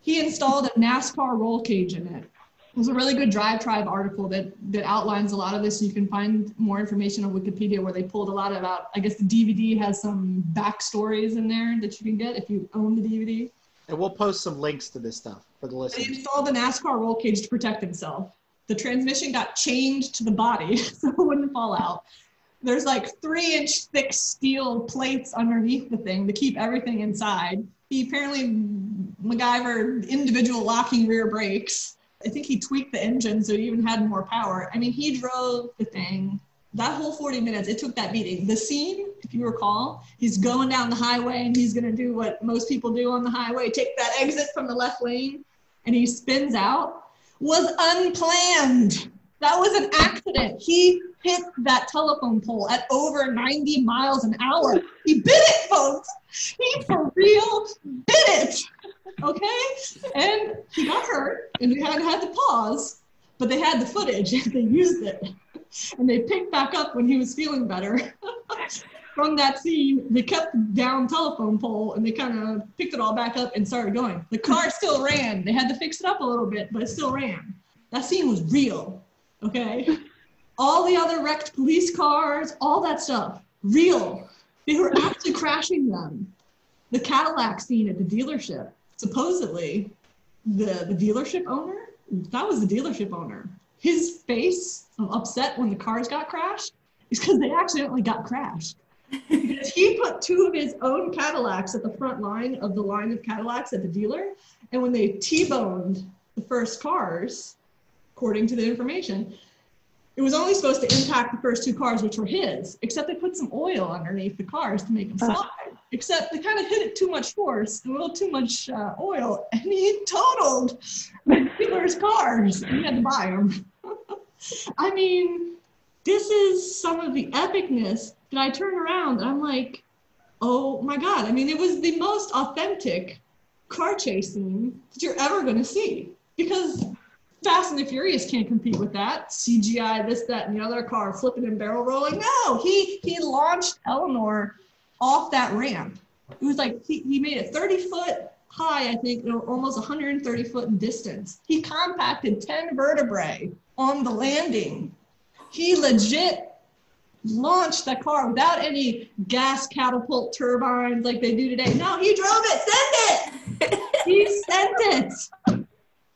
[SPEAKER 7] He installed a NASCAR roll cage in it. Was a really good Drive Tribe article that, that outlines a lot of this. You can find more information on Wikipedia where they pulled a lot about, I guess the DVD has some backstories in there that you can get if you own the DVD.
[SPEAKER 2] And we'll post some links to this stuff for the
[SPEAKER 7] He
[SPEAKER 2] listeners.
[SPEAKER 7] installed the NASCAR roll cage to protect himself. The transmission got chained to the body so it wouldn't fall out. There's like three inch thick steel plates underneath the thing to keep everything inside. He apparently MacGyver individual locking rear brakes. I think he tweaked the engine so it even had more power. I mean, he drove the thing that whole 40 minutes, it took that beating. The scene, if you recall, he's going down the highway and he's going to do what most people do on the highway take that exit from the left lane and he spins out. was unplanned. That was an accident. He hit that telephone pole at over 90 miles an hour. He bit it, folks. He for real bit it. Okay? And he got hurt, and we had had to pause, but they had the footage and they used it. And they picked back up when he was feeling better. From that scene, they kept down telephone pole and they kind of picked it all back up and started going. The car still ran. They had to fix it up a little bit, but it still ran. That scene was real. Okay? all the other wrecked police cars, all that stuff, real. They were actually crashing them. The Cadillac scene at the dealership, supposedly, the, the dealership owner, that was the dealership owner. His face of upset when the cars got crashed is because they accidentally got crashed. because he put two of his own Cadillacs at the front line of the line of Cadillacs at the dealer. And when they T boned the first cars, according to the information, it was only supposed to impact the first two cars, which were his, except they put some oil underneath the cars to make them slide. Except they kind of hit it too much force, a little too much uh, oil, and he totaled the dealer's cars. And he had to buy them. I mean, this is some of the epicness that I turn around and I'm like, oh my God. I mean, it was the most authentic car chase scene that you're ever going to see because Fast and the Furious can't compete with that. CGI, this, that, and the other car flipping and barrel rolling. No, he he launched Eleanor off that ramp. It was like he, he made it 30 foot high, I think, almost 130 foot in distance. He compacted 10 vertebrae on the landing. He legit launched that car without any gas catapult turbines like they do today. No, he drove it. Send it. he sent it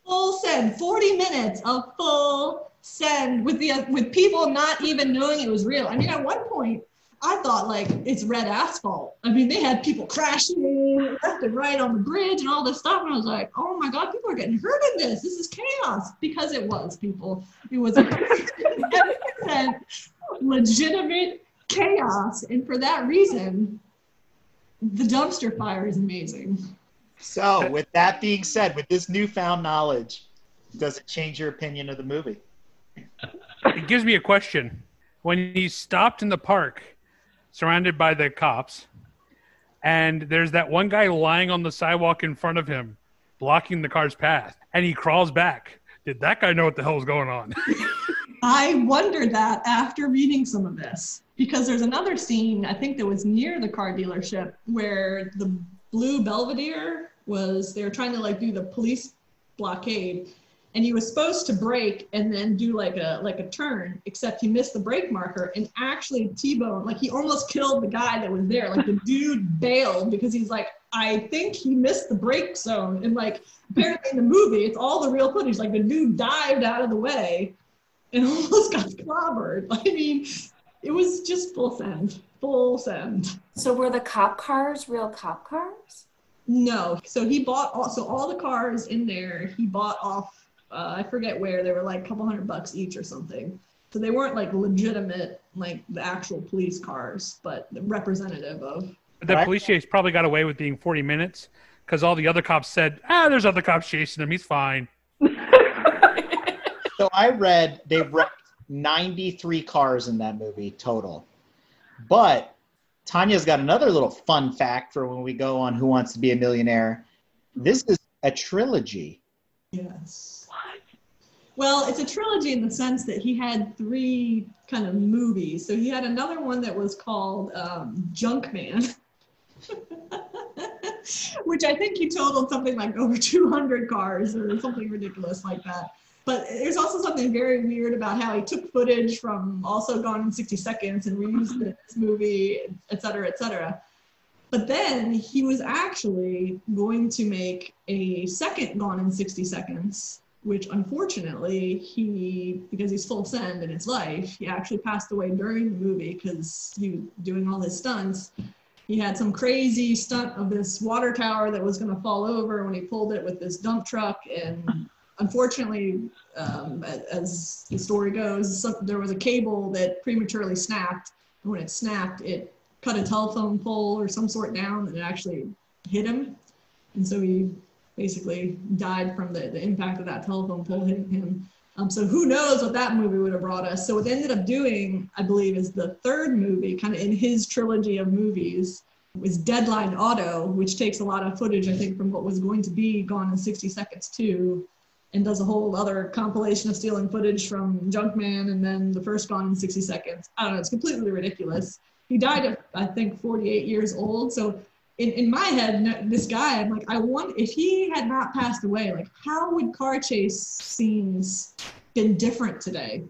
[SPEAKER 7] full send, 40 minutes of full send with the with people not even knowing it was real. I mean, at one point, I thought like it's red asphalt. I mean, they had people crashing left and right on the bridge and all this stuff, and I was like, oh my god, people are getting hurt in this. This is chaos because it was people. It was legitimate chaos, and for that reason, the dumpster fire is amazing.
[SPEAKER 2] So, with that being said, with this newfound knowledge, does it change your opinion of the movie?
[SPEAKER 3] It gives me a question. When he stopped in the park, surrounded by the cops, and there's that one guy lying on the sidewalk in front of him, blocking the car's path, and he crawls back. Did that guy know what the hell was going on?
[SPEAKER 7] I wondered that after reading some of this because there's another scene I think that was near the car dealership where the blue Belvedere was they were trying to like do the police blockade. And he was supposed to brake and then do like a like a turn except he missed the brake marker. And actually t-bone like he almost killed the guy that was there. Like the dude bailed because he's like i think he missed the brake zone. And like apparently in the movie it's all the real footage. Like the dude dived out of the way and almost got clobbered. I mean it was just full send full send
[SPEAKER 6] So were the cop cars real cop cars?
[SPEAKER 7] No. So he bought all, so all the cars in there, he bought off, uh, I forget where, they were like a couple hundred bucks each or something. So they weren't like legitimate, like the actual police cars, but representative of.
[SPEAKER 3] The police chase probably got away with being 40 minutes because all the other cops said, ah, there's other cops chasing him. He's fine.
[SPEAKER 2] So I read they wrecked 93 cars in that movie total. But Tanya's got another little fun fact for when we go on Who Wants to Be a Millionaire. This is a trilogy.
[SPEAKER 7] Yes. Well, it's a trilogy in the sense that he had three kind of movies. So he had another one that was called um, Junkman, which I think he totaled something like over 200 cars or something ridiculous like that. But there's also something very weird about how he took footage from also Gone in 60 Seconds and reused it in this movie, et cetera, et cetera. But then he was actually going to make a second Gone in 60 Seconds, which unfortunately he, because he's full send in his life, he actually passed away during the movie because he was doing all his stunts. He had some crazy stunt of this water tower that was going to fall over when he pulled it with this dump truck. And unfortunately, um, as the story goes, some, there was a cable that prematurely snapped. And when it snapped, it cut a telephone pole or some sort down and it actually hit him. And so he basically died from the, the impact of that telephone pole hitting him. Um, so who knows what that movie would have brought us. So what they ended up doing, I believe, is the third movie, kind of in his trilogy of movies, was Deadline Auto, which takes a lot of footage, I think, from what was going to be Gone in 60 Seconds too, and does a whole other compilation of stealing footage from Junkman and then the first Gone in 60 Seconds. I don't know, it's completely ridiculous. He died at, I think, 48 years old. So in, in my head, this guy, I'm like, I want, if he had not passed away, like, how would car chase scenes been different today?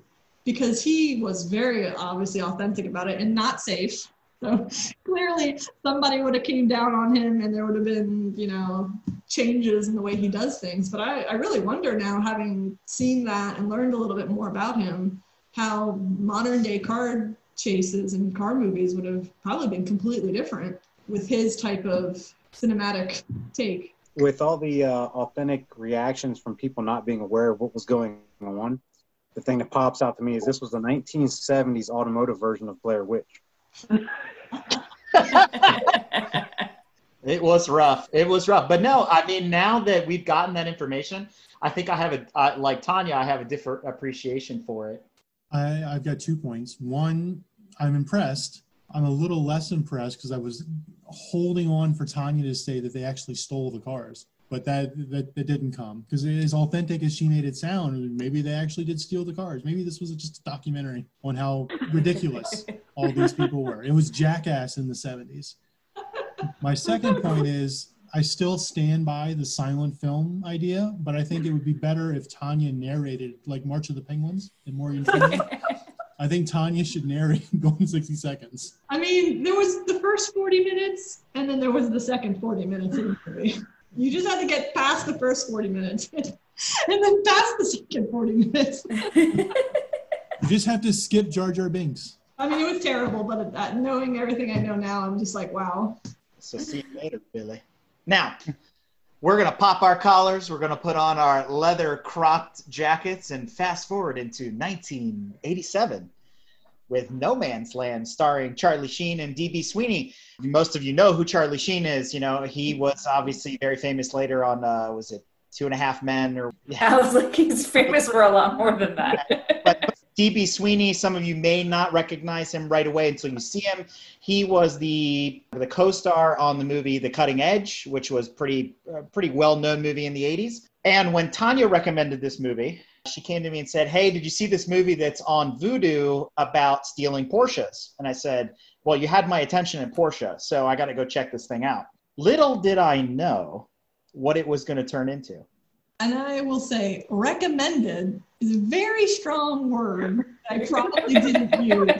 [SPEAKER 7] Because he was very obviously authentic about it and not safe. So clearly somebody would have came down on him and there would have been, you know, changes in the way he does things. But I, I really wonder now, having seen that and learned a little bit more about him, how modern day car chases and car movies would have probably been completely different with his type of cinematic take.
[SPEAKER 4] With all the uh, authentic reactions from people not being aware of what was going on, the thing that pops out to me is this was the 1970s automotive version of Blair Witch.
[SPEAKER 2] It was rough. It was rough. But no, I mean, now that we've gotten that information, I think I have a, uh, like Tanya, I have a different appreciation for it.
[SPEAKER 5] I, I've got two points. One, I'm impressed. I'm a little less impressed because I was holding on for Tanya to say that they actually stole the cars, but that that, that didn't come because as authentic as she made it sound, maybe they actually did steal the cars. Maybe this was just a documentary on how ridiculous all these people were. It was jackass in the 70s. My second point is I still stand by the silent film idea, but I think it would be better if Tanya narrated like March of the Penguins and Morgan Freeman. I think Tanya should narrate Gone 60 Seconds.
[SPEAKER 7] I mean, there was the first 40 minutes, and then there was the second 40 minutes of the movie. You just had to get past the first 40 minutes, and then past the second 40 minutes.
[SPEAKER 5] You just have to skip Jar Jar Binks.
[SPEAKER 7] I mean, it was terrible, but uh, knowing everything I know now, I'm just like, wow.
[SPEAKER 2] So see you later, Billy. Now, we're going to pop our collars. We're going to put on our leather cropped jackets and fast forward into 1987 with No Man's Land starring Charlie Sheen and DB Sweeney. Most of you know who Charlie Sheen is. You know, he was obviously very famous later on, uh, was it Two and a Half Men or
[SPEAKER 6] I was like, he's famous for a lot more than that.
[SPEAKER 2] but DB Sweeney, some of you may not recognize him right away until you see him. He was the the co-star on the movie The Cutting Edge, which was pretty uh, pretty well-known movie in the 80s. And when Tanya recommended this movie, she came to me and said, "Hey, did you see this movie that's on Vudu about stealing Porsches?" And I said, "Well, you had my attention in Porsche, so I got to go check this thing out." Little did I know what it was going to turn into.
[SPEAKER 7] And I will say, recommended is a very strong word I probably didn't use.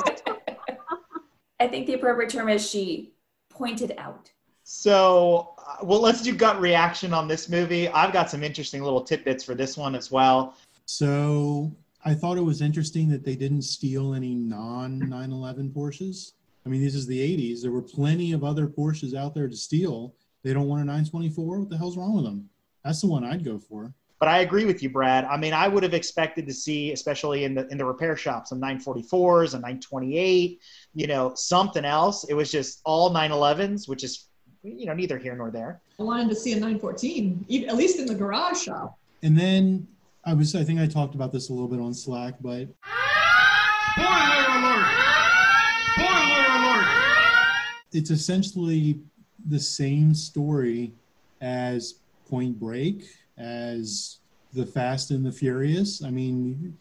[SPEAKER 6] I think the appropriate term is she pointed out.
[SPEAKER 2] So, uh, well, let's do gut reaction on this movie. I've got some interesting little tidbits for this one as well.
[SPEAKER 5] So I thought it was interesting that they didn't steal any non 911 Porsches. I mean, this is the 80s. There were plenty of other Porsches out there to steal. They don't want a 924. What the hell's wrong with them? That's the one I'd go for.
[SPEAKER 2] But I agree with you, Brad. I mean, I would have expected to see, especially in the in the repair shops, some 944s, a 928, you know, something else. It was just all 911s, which is, you know, neither here nor there.
[SPEAKER 7] I wanted to see a 914, even, at least in the garage shop.
[SPEAKER 5] And then I was, I think I talked about this a little bit on Slack, but
[SPEAKER 9] alert! Alert!
[SPEAKER 5] it's essentially the same story as Point Break, as The Fast and the Furious. I mean,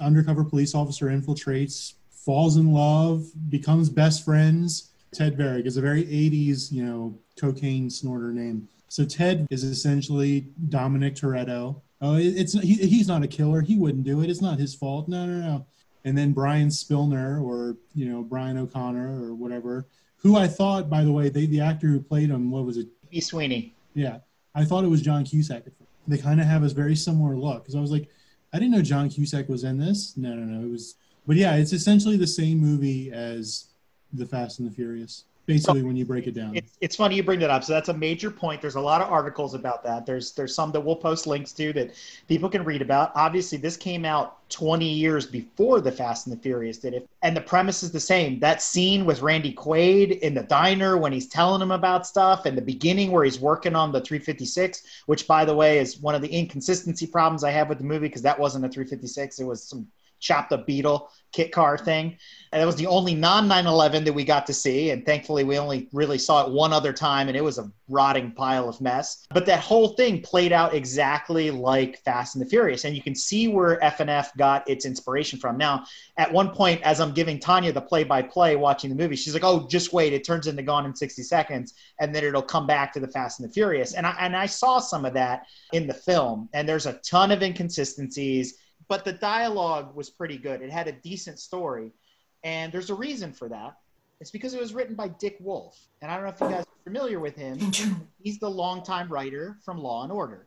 [SPEAKER 5] undercover police officer infiltrates, falls in love, becomes best friends. Ted Varrick is a very 80s, you know, cocaine snorter name. So Ted is essentially Dominic Toretto. Oh, it's he, he's not a killer. He wouldn't do it. It's not his fault. No, no, no. And then Brian Spilner, or you know Brian O'Conner, or whatever, who I thought, by the way, they, the actor who played him, what was it?
[SPEAKER 2] B. Sweeney.
[SPEAKER 5] Yeah, I thought it was John Cusack. They kind of have a very similar look because I was like, I didn't know John Cusack was in this. No, no, no. It was, but yeah, it's essentially the same movie as The Fast and the Furious. Basically when you break it down.
[SPEAKER 2] It's, it's funny you bring that up. So that's a major point. There's a lot of articles about that. There's there's some that we'll post links to that people can read about. Obviously, this came out 20 years before the Fast and the Furious did it, and the premise is the same. That scene with Randy Quaid in the diner when he's telling him about stuff, and the beginning where he's working on the 356, which by the way is one of the inconsistency problems I have with the movie because that wasn't a 356. It was some chopped up Beetle kit car thing. And that was the only non 911 that we got to see. And thankfully, we only really saw it one other time, and it was a rotting pile of mess. But that whole thing played out exactly like Fast and the Furious. And you can see where FNF got its inspiration from. Now, at one point, as I'm giving Tanya the play by play watching the movie, she's like, oh, just wait. It turns into Gone in 60 Seconds, and then it'll come back to the Fast and the Furious. And I, and I saw some of that in the film. And there's a ton of inconsistencies but the dialogue was pretty good. It had a decent story, and there's a reason for that. It's because it was written by Dick Wolf, and I don't know if you guys are familiar with him. He's the longtime writer from Law and Order.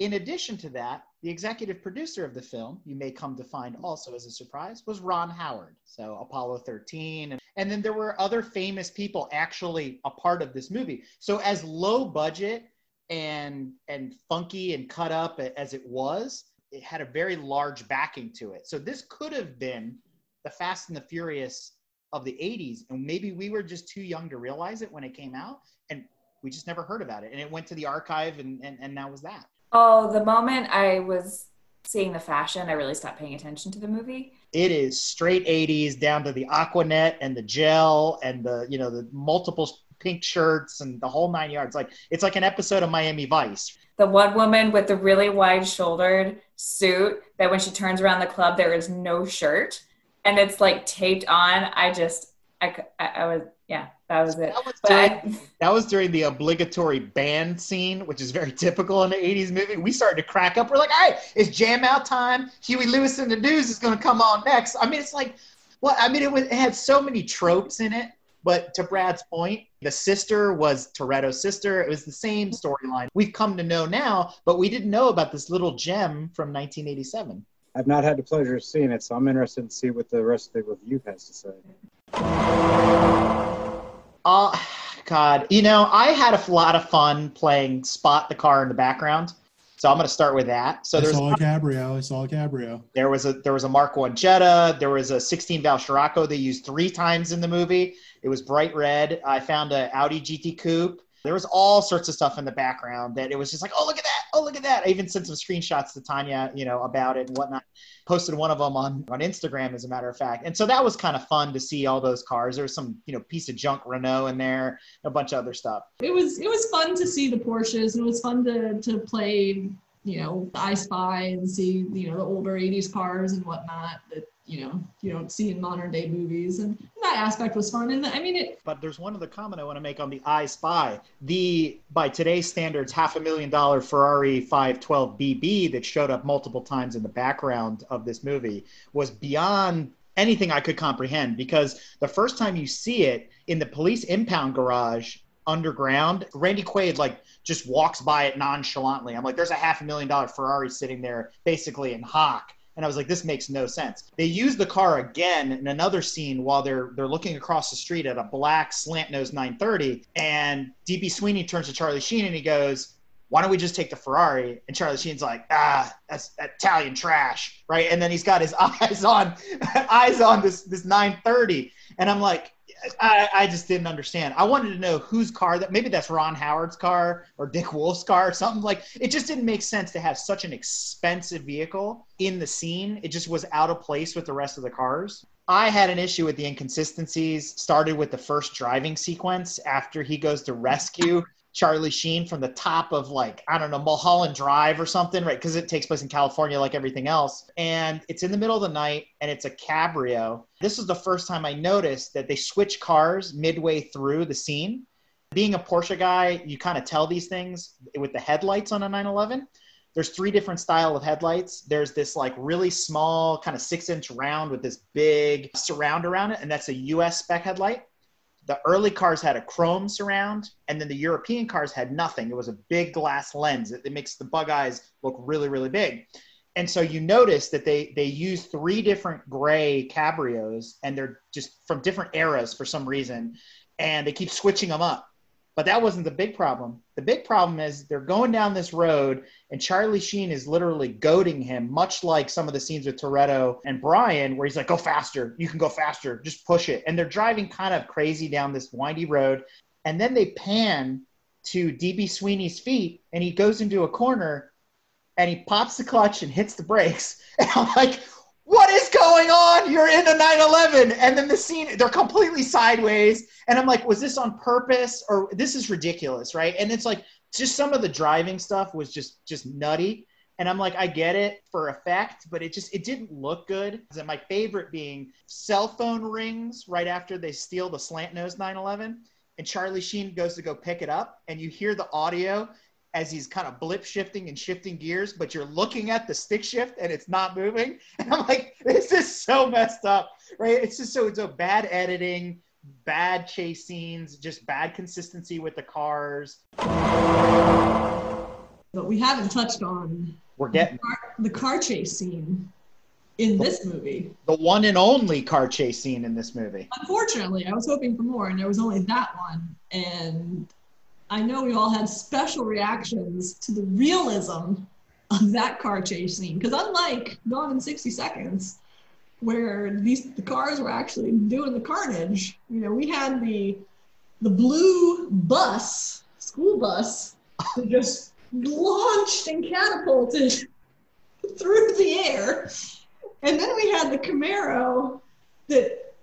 [SPEAKER 2] In addition to that, the executive producer of the film, you may come to find also as a surprise, was Ron Howard. So Apollo 13. And, and then there were other famous people actually a part of this movie. So, as low budget and and funky and cut up as it was, it had a very large backing to it. So this could have been the Fast and the Furious of the 80s and maybe we were just too young to realize it when it came out and we just never heard about it. And it went to the archive and and, and that was that.
[SPEAKER 6] Oh the moment i was seeing the fashion i really stopped paying attention to the movie.
[SPEAKER 2] It is straight 80s down to the aquanet and the gel and the you know the multiple pink shirts and the whole nine yards. Like it's like an episode of Miami Vice.
[SPEAKER 6] The one woman with the really wide shouldered suit that when she turns around the club, there is no shirt and it's like taped on. I just, I, I, I was, yeah, that was it.
[SPEAKER 2] That was, during, I, that was, during, the obligatory band scene, which is very typical in the 80s movie. We started to crack up. We're like, all right, it's jam out time. Huey Lewis and the News is going to come on next. I mean, it's like, what? I mean, it, was, it had so many tropes in it but to Brad's point, the sister was Toretto's sister. It was the same storyline. We've come to know now, but we didn't know about this little gem from 1987.
[SPEAKER 4] I've not had the pleasure of seeing it, so I'm interested to see what the rest of the review has to say.
[SPEAKER 2] Uh, God, you know, I had a lot of fun playing Spot the car in the background. So I'm going to start with that. So
[SPEAKER 5] I
[SPEAKER 2] there's
[SPEAKER 5] saw a Cabrio. I saw a Cabrio.
[SPEAKER 2] There was a there was a Mark One Jetta. There was a 16 valve Scirocco they used three times in the movie. It was bright red. I found an Audi GT Coupe. There was all sorts of stuff in the background that it was just like, oh look at that, oh look at that. I even sent some screenshots to Tanya, you know, about it and whatnot. Posted one of them on on Instagram, as a matter of fact. And so that was kind of fun to see all those cars. There was some, you know, piece of junk Renault in there, a bunch of other stuff.
[SPEAKER 7] It was it was fun to see the Porsches. It was fun to to play, you know, I Spy and see, you know, the older '80s cars and whatnot. That you know you don't see in modern day movies. And that aspect was fun. And i mean it
[SPEAKER 2] but there's one other comment i want to make on the i spy. The by today's standards half a million dollar ferrari 512 bb that showed up multiple times in the background of this movie was beyond anything i could comprehend. Because the first time you see it in the police impound garage underground randy quaid like just walks by it nonchalantly i'm like there's a half a million dollar ferrari sitting there basically in hock and I was like, this makes no sense. They use the car again in another scene while they're they're looking across the street at a black slant nose 930, and DB Sweeney turns to Charlie Sheen and he goes, "Why don't we just take the Ferrari?" And Charlie Sheen's like, "Ah, that's Italian trash, right?" And then he's got his eyes on eyes on this this 930, and I'm like, I, I, just didn't understand. I wanted to know whose car that maybe that's Ron Howard's car or Dick Wolf's car or something like it just didn't make sense to have such an expensive vehicle in the scene. It just was out of place with the rest of the cars. I had an issue with the inconsistencies. Started with the first driving sequence after he goes to rescue Charlie Sheen from the top of like I don't know Mulholland Drive or something, right? Because it takes place in California, like everything else, and it's in the middle of the night, and it's a cabrio. This is the first time I noticed that they switch cars midway through the scene. Being a Porsche guy, you kind of tell these things with the headlights on a 911. There's three different style of headlights. There's this like really small, kind of six inch round with this big surround around it, and that's a US spec headlight the early cars had a chrome surround, and then the European cars had nothing. It was a big glass lens. It, it makes the bug eyes look really, really big. And so you notice that they they use three different gray cabrios, and they're just from different eras for some reason, and they keep switching them up. But that wasn't the big problem. The big problem is they're going down this road, and Charlie Sheen is literally goading him, much like some of the scenes with Toretto and Brian, where he's like, "Go faster! You can go faster! Just push it!" And they're driving kind of crazy down this windy road, and then they pan to DB Sweeney's feet, and he goes into a corner, and he pops the clutch and hits the brakes, and I'm like. What is going on? You're in a 911. And then the scene, they're completely sideways. And I'm like, was this on purpose or this is ridiculous, right? And it's like, just some of the driving stuff was just just nutty and i'm like i get it for effect but it just it didn't look good and my favorite being cell phone rings right after they steal the slant nose 911 and charlie sheen goes to go pick it up and you hear the audio as he's kind of blip shifting and shifting gears but you're looking at the stick shift and it's not moving and i'm like this is so messed up right it's just so so bad editing bad chase scenes just bad consistency with the cars
[SPEAKER 7] But we haven't touched on
[SPEAKER 2] we're getting
[SPEAKER 7] the car chase scene in this movie.
[SPEAKER 2] the one and only car chase scene in this movie.
[SPEAKER 7] Unfortunately, I was hoping for more, and there was only that one. And I know we all had special reactions to the realism of that car chase scene. Because unlike Gone in 60 Seconds, where these the cars were actually doing the carnage, you know, we had the the blue bus, school bus, just launched and catapulted through the air. And then we had the Camaro that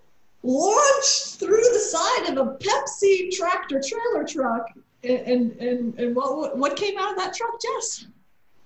[SPEAKER 7] launched through the side of a Pepsi tractor trailer truck. And and and, and what what- what came out of that truck, Jess?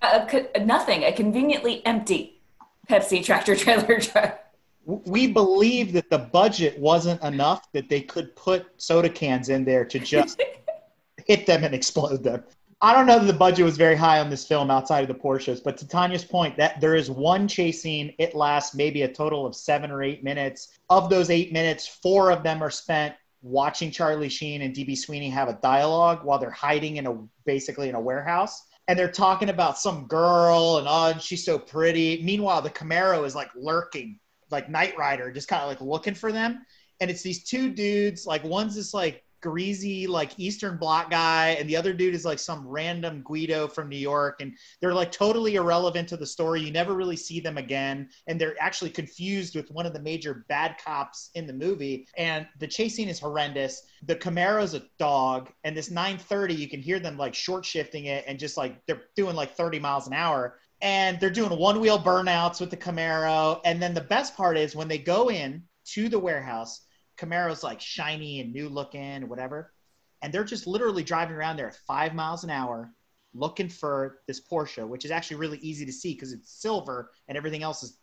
[SPEAKER 6] Uh, co- nothing. A conveniently empty Pepsi tractor trailer truck.
[SPEAKER 2] We believe that the budget wasn't enough that they could put soda cans in there to just hit them and explode them. I don't know that the budget was very high on this film outside of the Porsches, but to Tanya's point, that there is one chase scene. It lasts maybe a total of seven or eight minutes. Of those eight minutes, four of them are spent watching Charlie Sheen and DB Sweeney have a dialogue while they're hiding in a basically in a warehouse. And they're talking about some girl and oh, she's so pretty. Meanwhile, the Camaro is like lurking, like Knight Rider, just kind of like looking for them and it's these two dudes like one's this like greasy like eastern bloc guy and the other dude is like some random guido from new york and they're like totally irrelevant to the story. You never really see them again and they're actually confused with one of the major bad cops in the movie and the chase scene is horrendous. The camaro's a dog and this 930 you can hear them like short shifting it and just like they're doing like 30 miles an hour and they're doing one wheel burnouts with the camaro and then the best part is when they go in to the warehouse Camaro's like shiny and new looking, whatever. And they're just literally driving around there at five miles an hour looking for this Porsche, which is actually really easy to see because it's silver and everything else is,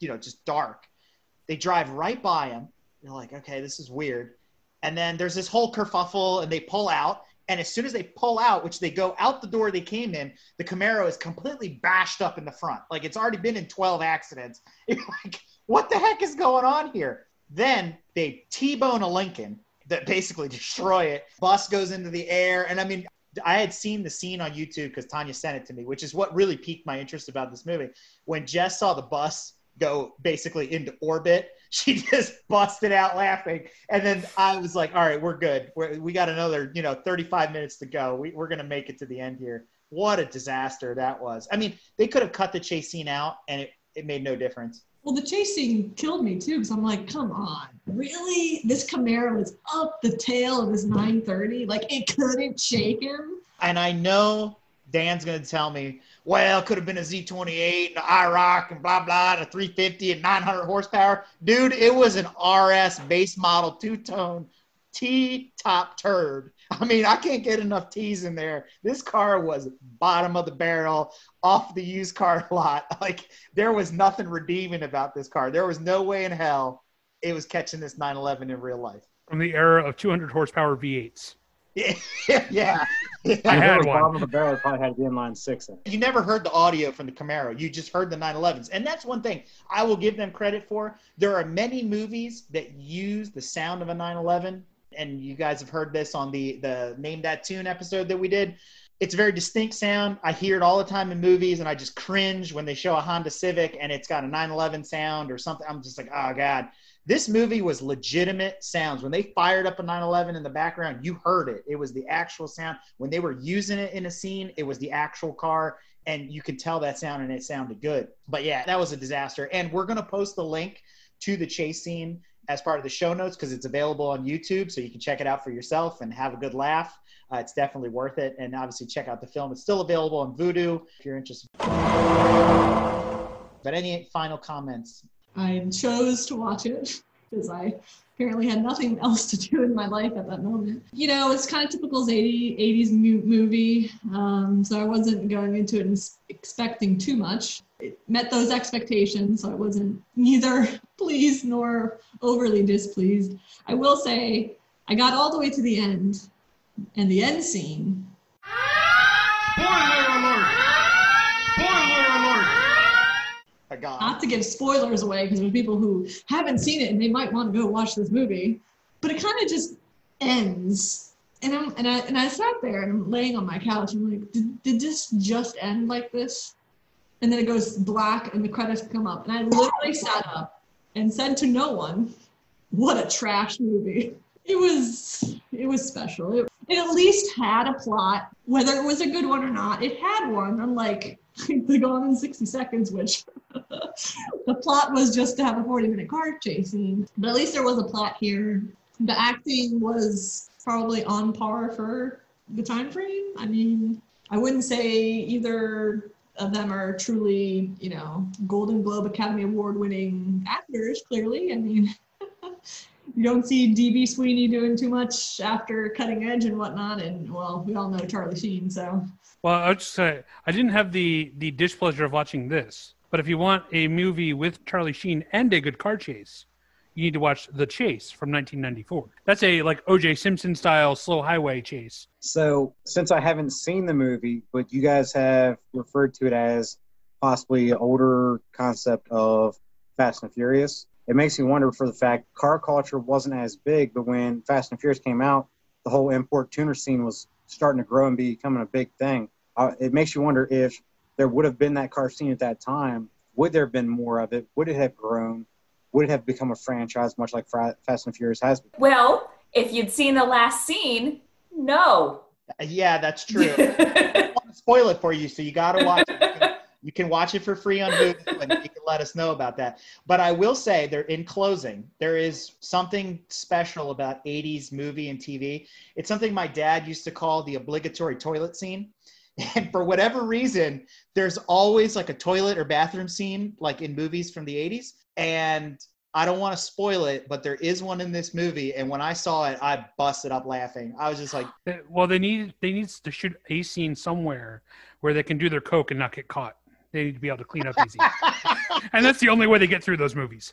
[SPEAKER 2] you know, just dark. They drive right by him. They're like, okay, this is weird. And then there's this whole kerfuffle and they pull out. And as soon as they pull out, which they go out the door they came in, the Camaro is completely bashed up in the front. Like it's already been in 12 accidents. You're like, what the heck is going on here? Then they T-bone a Lincoln that basically destroy it. Bus goes into the air, and I mean, I had seen the scene on YouTube because Tanya sent it to me, which is what really piqued my interest about this movie. When Jess saw the bus go basically into orbit, she just busted out laughing, and then I was like, "All right, we're good. We're, we got another, you know, 35 minutes to go. We, we're gonna make it to the end here." What a disaster that was. I mean, they could have cut the chase scene out, and it, it made no difference.
[SPEAKER 7] Well, the chasing killed me too because I'm like, come on, really? This Camaro is up the tail of this 930. Like it couldn't shake him.
[SPEAKER 2] and I know Dan's going to tell me, well, it could have been a Z28 and an IROC and blah, blah, and a 350 and 900 horsepower. Dude, it was an RS base model two tone T top turd. I mean, I can't get enough T's in there. This car was bottom of the barrel off the used car lot. Like, there was nothing redeeming about this car. There was no way in hell it was catching this 911 in real life.
[SPEAKER 3] from the era of 200 horsepower V8s.
[SPEAKER 2] Yeah. yeah.
[SPEAKER 3] I had
[SPEAKER 4] was
[SPEAKER 3] one.
[SPEAKER 4] Bottom of the barrel, probably had the inline six in it.
[SPEAKER 2] You never heard the audio from the Camaro. You just heard the 911s. And that's one thing I will give them credit for. There are many movies that use the sound of a 911. And you guys have heard this on the, the Name That Tune episode that we did. it's a very distinct sound. I hear it all the time in movies, and I just cringe when they show a Honda Civic and it's got a 911 sound or something. I'm just like, oh god. This movie was legitimate sounds. When they fired up a 911 in the background, you heard it. It was the actual sound. When they were using it in a scene, it was the actual car, and you could tell that sound, and it sounded good. But yeah, that was a disaster. And we're gonna post the link to the chase scene as part of the show notes because it's available on YouTube, so you can check it out for yourself and have a good laugh. Uh, it's definitely worth it. And obviously, check out the film. It's still available on Vudu if you're interested. But any final comments?
[SPEAKER 7] I chose to watch it because I apparently had nothing else to do in my life at that moment. You know, it's kind of typical 80, 80s movie, um, so I wasn't going into it expecting too much. It met those expectations, so I wasn't neither pleased nor overly displeased. I will say, I got all the way to the end, and the end scene
[SPEAKER 9] Spoiler alert!
[SPEAKER 7] Not to give spoilers away because there's people who haven't seen it and they might want to go watch this movie, but it kind of just ends. And I'm and I and I sat there and I'm laying on my couch and I'm like, did, did this just end like this? And then it goes black and the credits come up and I literally sat up and said to no one, "What a trash movie." It was it was special. It, it at least had a plot, whether it was a good one or not. It had one, unlike The Gone in 60 Seconds, which the plot was just to have a 40 minute car chase scene. But at least there was a plot here. The acting was probably on par for the time frame. I mean, I wouldn't say either of them are truly, you know, Golden Globe Academy Award winning actors, clearly. I mean, you don't see DB Sweeney doing too much after cutting edge and whatnot. And well, we all know Charlie Sheen, so
[SPEAKER 3] Well, I would just say I didn't have the the displeasure of watching this, but if you want a movie with Charlie Sheen and a good car chase, you need to watch The Chase from 1994. That's a like O.J. Simpson style slow highway chase.
[SPEAKER 4] So, since I haven't seen the movie, but you guys have referred to it as possibly older concept of Fast and Furious, it makes me wonder for the fact car culture wasn't as big, but when Fast and Furious came out, the whole import tuner scene was starting to grow and becoming a big thing. Uh, it makes you wonder if there would have been that car scene at that time. Would there have been more of it? Would it have grown? Would it have become a franchise, much like Fast and Furious has been?
[SPEAKER 6] Well, if you'd seen the last scene, no.
[SPEAKER 2] Yeah, that's true. I want to spoil it for you, so you got to watch it. You can, you can watch it for free on Vudu, and you can let us know about that. But I will say, there in closing, there is something special about '80s movie and TV. It's something my dad used to call the obligatory toilet scene. And for whatever reason, there's always like a toilet or bathroom scene, like in movies from the '80s. And I don't want to spoil it, but there is one in this movie. And when I saw it, I busted up laughing. I was just like,
[SPEAKER 3] Well, they need they need to shoot a scene somewhere where they can do their coke and not get caught. They need to be able to clean up easy, and that's the only way they get through those movies.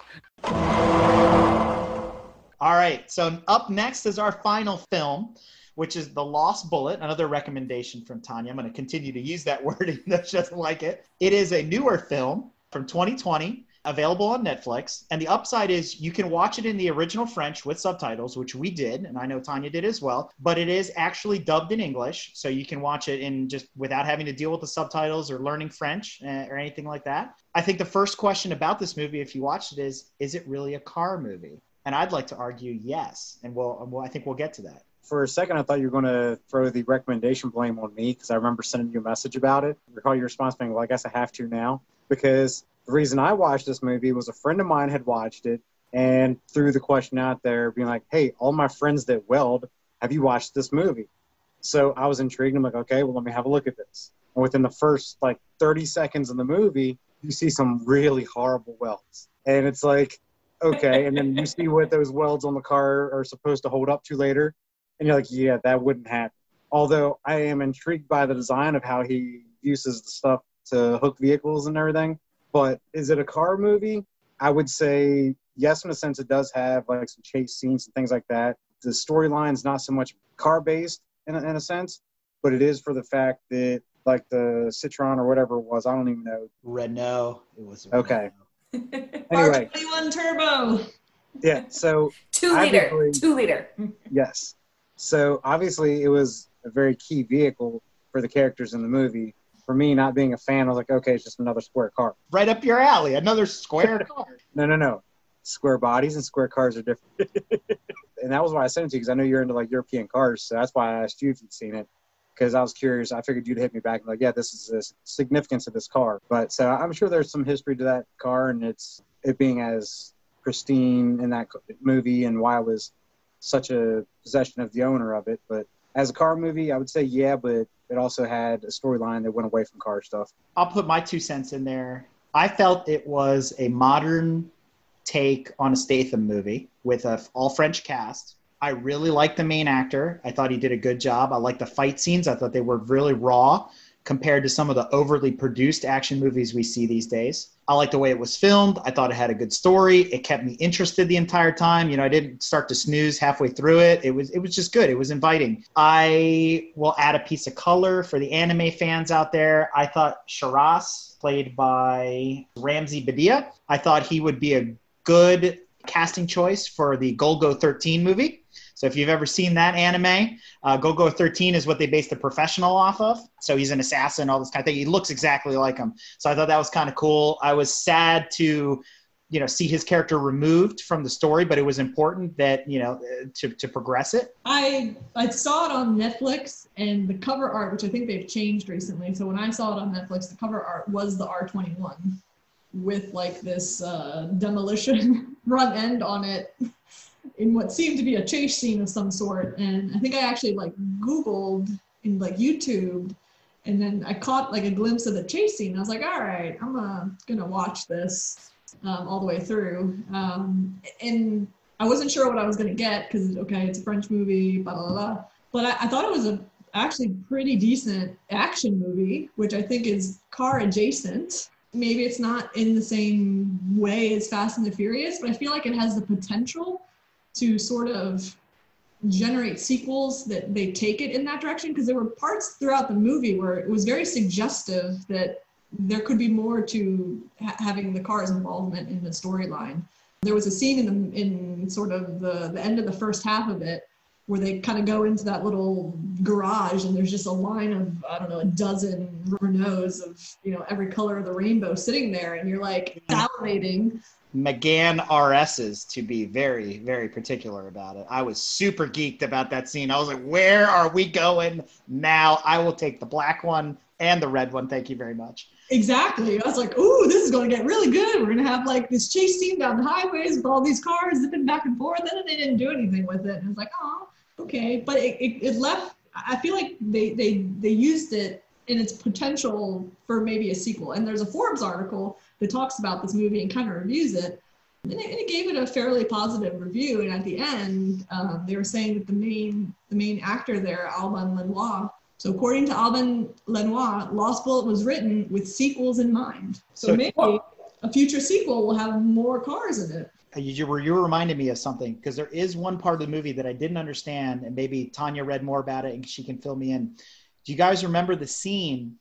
[SPEAKER 2] All right. So up next is our final film, which is The Lost Bullet, another recommendation from Tanya. I'm going to continue to use that word even though she doesn't like it. It is a newer film from 2020, available on Netflix. And the upside is you can watch it in the original French with subtitles, which we did, and I know Tanya did as well. But it is actually dubbed in English, so you can watch it in just without having to deal with the subtitles or learning French uh, or anything like that. I think the first question about this movie, if you watched it, is: Is it really a car movie? And I'd like to argue yes, and we'll, we'll I think we'll get to that.
[SPEAKER 4] For a second, I thought you were going to throw the recommendation blame on me because I remember sending you a message about it. Recall your response being, "Well, I guess I have to now," because the reason I watched this movie was a friend of mine had watched it and threw the question out there, being like, "Hey, all my friends that weld, have you watched this movie?" So I was intrigued. I'm like, "Okay, well, let me have a look at this." And within the first like 30 seconds of the movie, you see some really horrible welds, and it's like, okay. And then you see what those welds on the car are supposed to hold up to later, and you're like, yeah, that wouldn't happen. Although I am intrigued by the design of how he uses the stuff to hook vehicles and everything. But is it a car movie? I would say yes, in a sense, it does have like some chase scenes and things like that. The storyline's not so much car based in a, in a sense, but it is for the fact that like the Citroen or whatever it was, I don't even know.
[SPEAKER 2] Renault. It was Renault.
[SPEAKER 4] Okay. Anyway,
[SPEAKER 7] R21 Turbo.
[SPEAKER 4] yeah. So
[SPEAKER 6] two liter, two liter.
[SPEAKER 4] Yes. So obviously, it was a very key vehicle for the characters in the movie. For me, not being a fan, I was like, okay, it's just another square car.
[SPEAKER 2] Right up your alley. Another square car.
[SPEAKER 4] No, no, no. Square bodies and square cars are different. and that was why I sent it to you because I know you're into like European cars. So that's why I asked you if you'd seen it because I was curious. I figured you'd hit me back and like, yeah, this is the significance of this car. But so I'm sure there's some history to that car and it's it being as pristine in that movie and why it was such a possession of the owner of it. But as a car movie, I would say yeah, but it also had a storyline that went away from car stuff.
[SPEAKER 2] I'll put my two cents in there. I felt it was a modern take on a Statham movie with a all French cast. I really liked the main actor. I thought he did a good job. I liked the fight scenes. I thought they were really raw compared to some of the overly produced action movies we see these days. I liked the way it was filmed. I thought it had a good story. It kept me interested the entire time. You know, I didn't start to snooze halfway through it. It was it was just good. It was inviting. I will add a piece of color for the anime fans out there. I thought Charas, played by Ramzy Bedia, I thought he would be a good casting choice for the Golgo 13 movie. So if you've ever seen that anime, uh, Golgo 13 is what they based the professional off of. So he's an assassin, all this kind of thing. He looks exactly like him. So I thought that was kind of cool. I was sad to, you know, see his character removed from the story, but it was important that you know to, to progress it.
[SPEAKER 7] I I saw it on Netflix, and the cover art, which I think they've changed recently. So when I saw it on Netflix, the cover art was the R21 with like this uh, demolition front end on it in what seemed to be a chase scene of some sort. And I think I actually like Googled in like YouTube and then I caught like a glimpse of the chase scene. I was like, all right, I'm uh, gonna watch this um, all the way through. Um, and I wasn't sure what I was gonna get because okay, it's a French movie, blah blah blah. But I, I thought it was a actually pretty decent action movie, which I think is car adjacent maybe it's not in the same way as Fast and the Furious, but I feel like it has the potential to sort of generate sequels that they take it in that direction because there were parts throughout the movie where it was very suggestive that there could be more to ha- having the car's involvement in the storyline. There was a scene in the in sort of the, the end of the first half of it where they kind of go into that little garage and there's just a line of I don't know a dozen Renaults of you know every color of the rainbow sitting there and you're like salivating.
[SPEAKER 2] Megane RSs to be very very particular about it. I was super geeked about that scene. I was like, where are we going now? I will take the black one and the red one. Thank you very much.
[SPEAKER 7] Exactly. I was like, ooh, this is going to get really good. We're going to have like this chase scene down the highways with all these cars zipping back and forth. And then they didn't do anything with it. And it's like, oh, okay, but it, it, it left. I feel like they they they used it in its potential for maybe a sequel. And there's a Forbes article that talks about this movie and kind of reviews it. And it, and it gave it a fairly positive review. And at the end, um, they were saying that the main the main actor there, Alban Lenoir. So according to Alban Lenoir, Lost Bullet was written with sequels in mind. So, so maybe a future sequel will have more cars in it
[SPEAKER 2] you were you reminded me of something because there is one part of the movie that I didn't understand, and maybe Tanya read more about it and she can fill me in. Do you guys remember the scene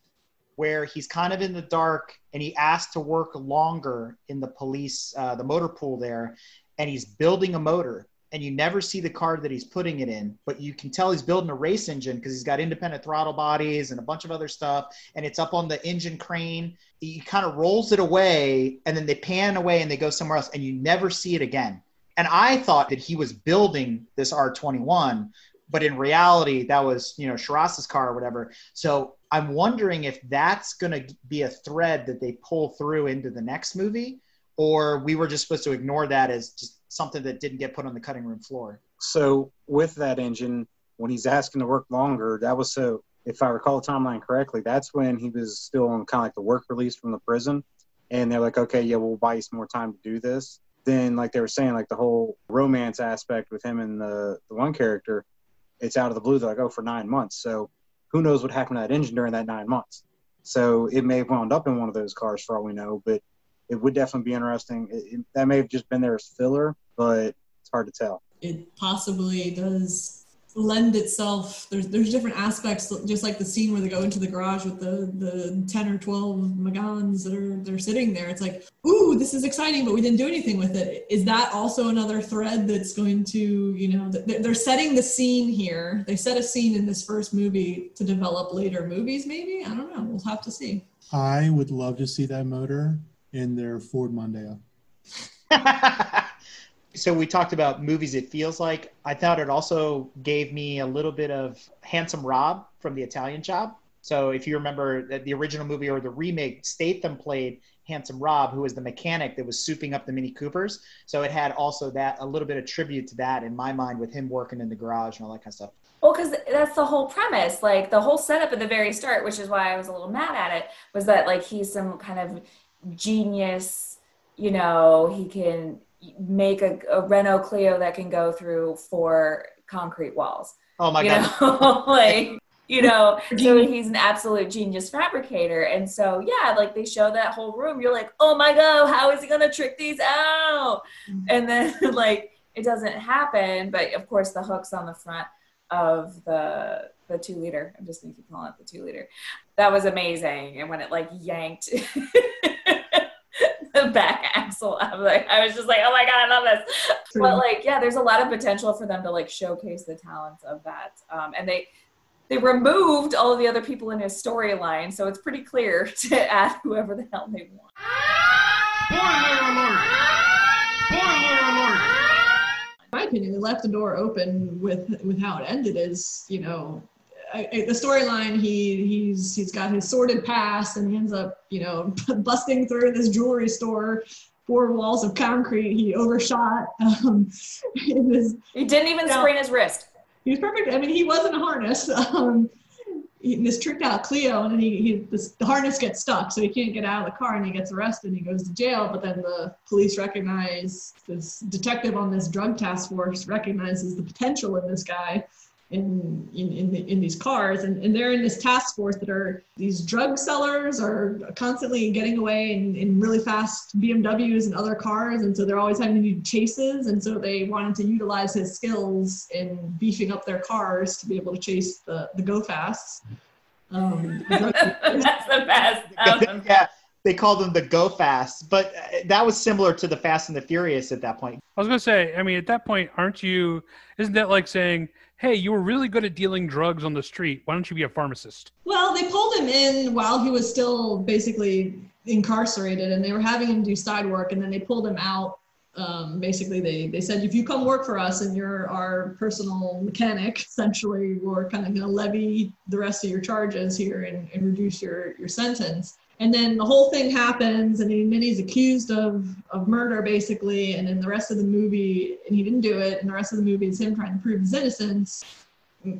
[SPEAKER 2] where he's kind of in the dark and he asked to work longer in the police uh, the motor pool there, and he's building a motor and you never see the car that he's putting it in, but you can tell he's building a race engine because he's got independent throttle bodies and a bunch of other stuff, and it's up on the engine crane. He kind of rolls it away, and then they pan away and they go somewhere else, and you never see it again. And I thought that he was building this R21, but in reality, that was you know Charas's car or whatever. So I'm wondering if that's going to be a thread that they pull through into the next movie, or we were just supposed to ignore that as just something that didn't get put on the cutting room floor.
[SPEAKER 4] So with that engine, when he's asking to work longer, that was so. If I recall the timeline correctly, that's when he was still on kind of like the work release from the prison, and they're like, okay, yeah, we'll buy you some more time to do this. Then, like they were saying, like the whole romance aspect with him and the the one character, it's out of the blue. They're like, oh, for nine months. So who knows what happened to that engine during that nine months? So it may have wound up in one of those cars for all we know, but it would definitely be interesting. It, it, that may have just been there as filler, but it's hard to tell.
[SPEAKER 7] It possibly does lend itself. There's there's different aspects, just like the scene where they go into the garage with the the ten or twelve Meganes that are they're sitting there. It's like, ooh, ooh, this is exciting, but we didn't do anything with it. Is that also another thread that's going to, you know, they're setting the scene here. They set a scene in this first movie to develop later movies, maybe? I don't know. We'll have to see.
[SPEAKER 5] I would love to see that motor in their Ford Mondeo.
[SPEAKER 2] so we talked about movies it feels like i thought it also gave me a little bit of handsome rob from the italian job so if you remember that the original movie or the remake statham played handsome rob who was the mechanic that was souping up the mini coopers so it had also that a little bit of tribute to that in my mind with him working in the garage and all that kind of stuff
[SPEAKER 6] Well, because that's the whole premise. Like the whole setup at the very start, which is why I was a little mad at it, was that like he's some kind of genius. You know, he can make a, a Renault Clio that can go through four concrete walls.
[SPEAKER 2] oh my
[SPEAKER 6] you
[SPEAKER 2] god
[SPEAKER 6] like you know, so he's an absolute genius fabricator. And so yeah, like they show that whole room, you're like, oh my god, how is he gonna trick these out? Mm-hmm. And then like it doesn't happen, but of course the hook's on the front of the the two liter. I'm just gonna keep calling it the two liter. That was amazing. And when it like yanked the back axle, I was like, I was just like, oh my god, I love this. But like, yeah, there's a lot of potential for them to like showcase the talents of that. Um, and they they removed all of the other people in his storyline, so it's pretty clear to add whoever the hell they want.
[SPEAKER 9] Spoiler alert! Spoiler alert!
[SPEAKER 7] In my opinion, they left the door open with with how it ended. Is you know, I, I- the storyline. He he's he's got his sordid past, and he ends up you know busting through this jewelry store, four walls of concrete. He overshot. Um, his,
[SPEAKER 6] He didn't even
[SPEAKER 7] Yeah.
[SPEAKER 6] sprain his wrist.
[SPEAKER 7] he was perfect. I mean, he was in a harness. Um, he, this tricked out Clio, and then he, he this, the harness gets stuck, so he can't get out of the car, and he gets arrested. and He goes to jail, but then the police recognize this detective on this drug task force recognizes the potential in this guy in in in, the, in these cars, and, and they're in this task force that are these drug sellers are constantly getting away in, in really fast BMWs and other cars, and so they're always having to do chases, and so they wanted to utilize his skills in beefing up their cars to be able to chase the the go fasts. Um,
[SPEAKER 6] That's the best. Um,
[SPEAKER 2] yeah they called them the go fast but uh, that was similar to the fast and the furious at that point
[SPEAKER 3] I was gonna say, I mean, at that point, aren't you? Isn't that like saying, "Hey, you were really good at dealing drugs on the street. Why don't you be a pharmacist?"
[SPEAKER 7] Well, they pulled him in while he was still basically incarcerated, and they were having him do side work, and then they pulled him out. Um, basically, they they said, if you come work for us and you're our personal mechanic, essentially, we're kind of going to levy the rest of your charges here and, and reduce your your sentence. And then the whole thing happens, and, he, then he's accused of of murder, basically. And then the rest of the movie, and he didn't do it. And the rest of the movie is him trying to prove his innocence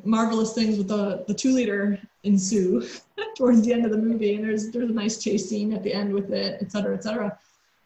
[SPEAKER 7] marvelous things with the, the two liter ensue towards the end of the movie and there's there's a nice chase scene at the end with it et cetera et cetera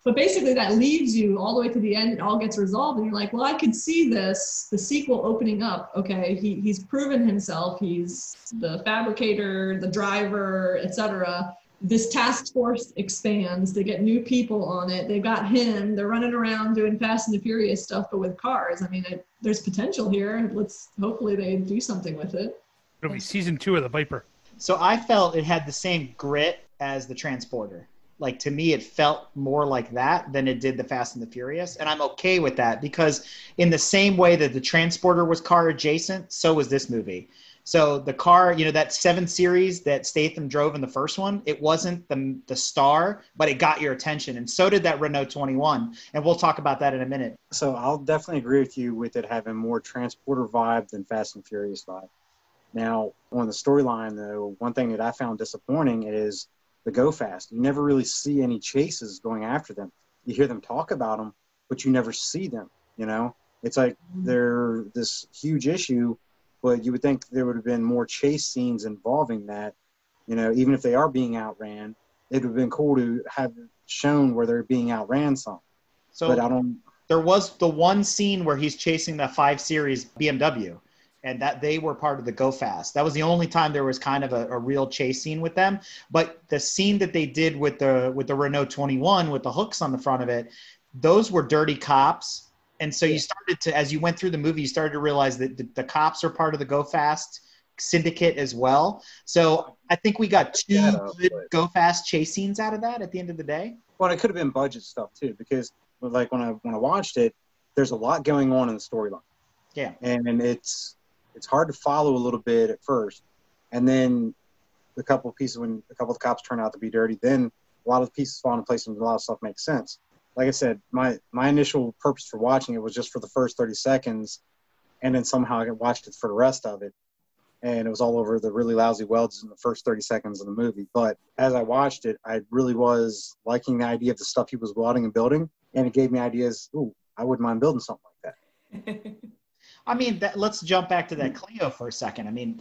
[SPEAKER 7] but basically that leaves you all the way to the end it all gets resolved and you're like well i could see this the sequel opening up okay he, he's proven himself he's the fabricator the driver et cetera this task force expands they get new people on it they've got him they're running around doing fast and the furious stuff but with cars i mean it, there's potential here let's hopefully they do something with it
[SPEAKER 3] It'll be season two of the Viper.
[SPEAKER 2] So I felt it had the same grit as the Transporter. Like to me, it felt more like that than it did the Fast and the Furious, and I'm okay with that because in the same way that the Transporter was car adjacent, so was this movie. So the car, you know, that seven series that Statham drove in the first one, it wasn't the the star, but it got your attention, and so did that Renault 21. And we'll talk about that in a minute.
[SPEAKER 4] So I'll definitely agree with you with it having more transporter vibe than Fast and Furious vibe. Now, on the storyline, though, one thing that I found disappointing is the go fast. You never really see any chases going after them. You hear them talk about them, but you never see them. You know, it's like mm-hmm. they're this huge issue, but you would think there would have been more chase scenes involving that. You know, even if they are being outran, it would have been cool to have shown where they're being outran some.
[SPEAKER 2] So
[SPEAKER 4] but I don't.
[SPEAKER 2] there was the one scene where he's chasing the five series BMW, and that they were part of the Go Fast. That was the only time there was kind of a, a real chase scene with them. But the scene that they did with the with the Renault 21 with the hooks on the front of it, those were dirty cops. And so you started to, as you went through the movie, you started to realize that the, the cops are part of the Go Fast syndicate as well. So I think we got two
[SPEAKER 4] Yeah,
[SPEAKER 2] good Go Fast chase scenes out of that at the end of the day.
[SPEAKER 4] Well, it could have been budget stuff too, because like when I when I watched it, there's a lot going on in the storyline.
[SPEAKER 2] Yeah.
[SPEAKER 4] and it's it's hard to follow a little bit at first, and then a couple of pieces when a couple of cops turn out to be dirty, then a lot of the pieces fall into place and a lot of stuff makes sense. Like I said, my my initial purpose for watching it was just for the first 30 seconds, and then somehow I watched it for the rest of it, and it was all over the really lousy welds in the first 30 seconds of the movie. But as I watched it, I really was liking the idea of the stuff he was welding and building, and it gave me ideas. Ooh, I wouldn't mind building something like that.
[SPEAKER 2] I mean, that, let's jump back to that Clio for a second. I mean,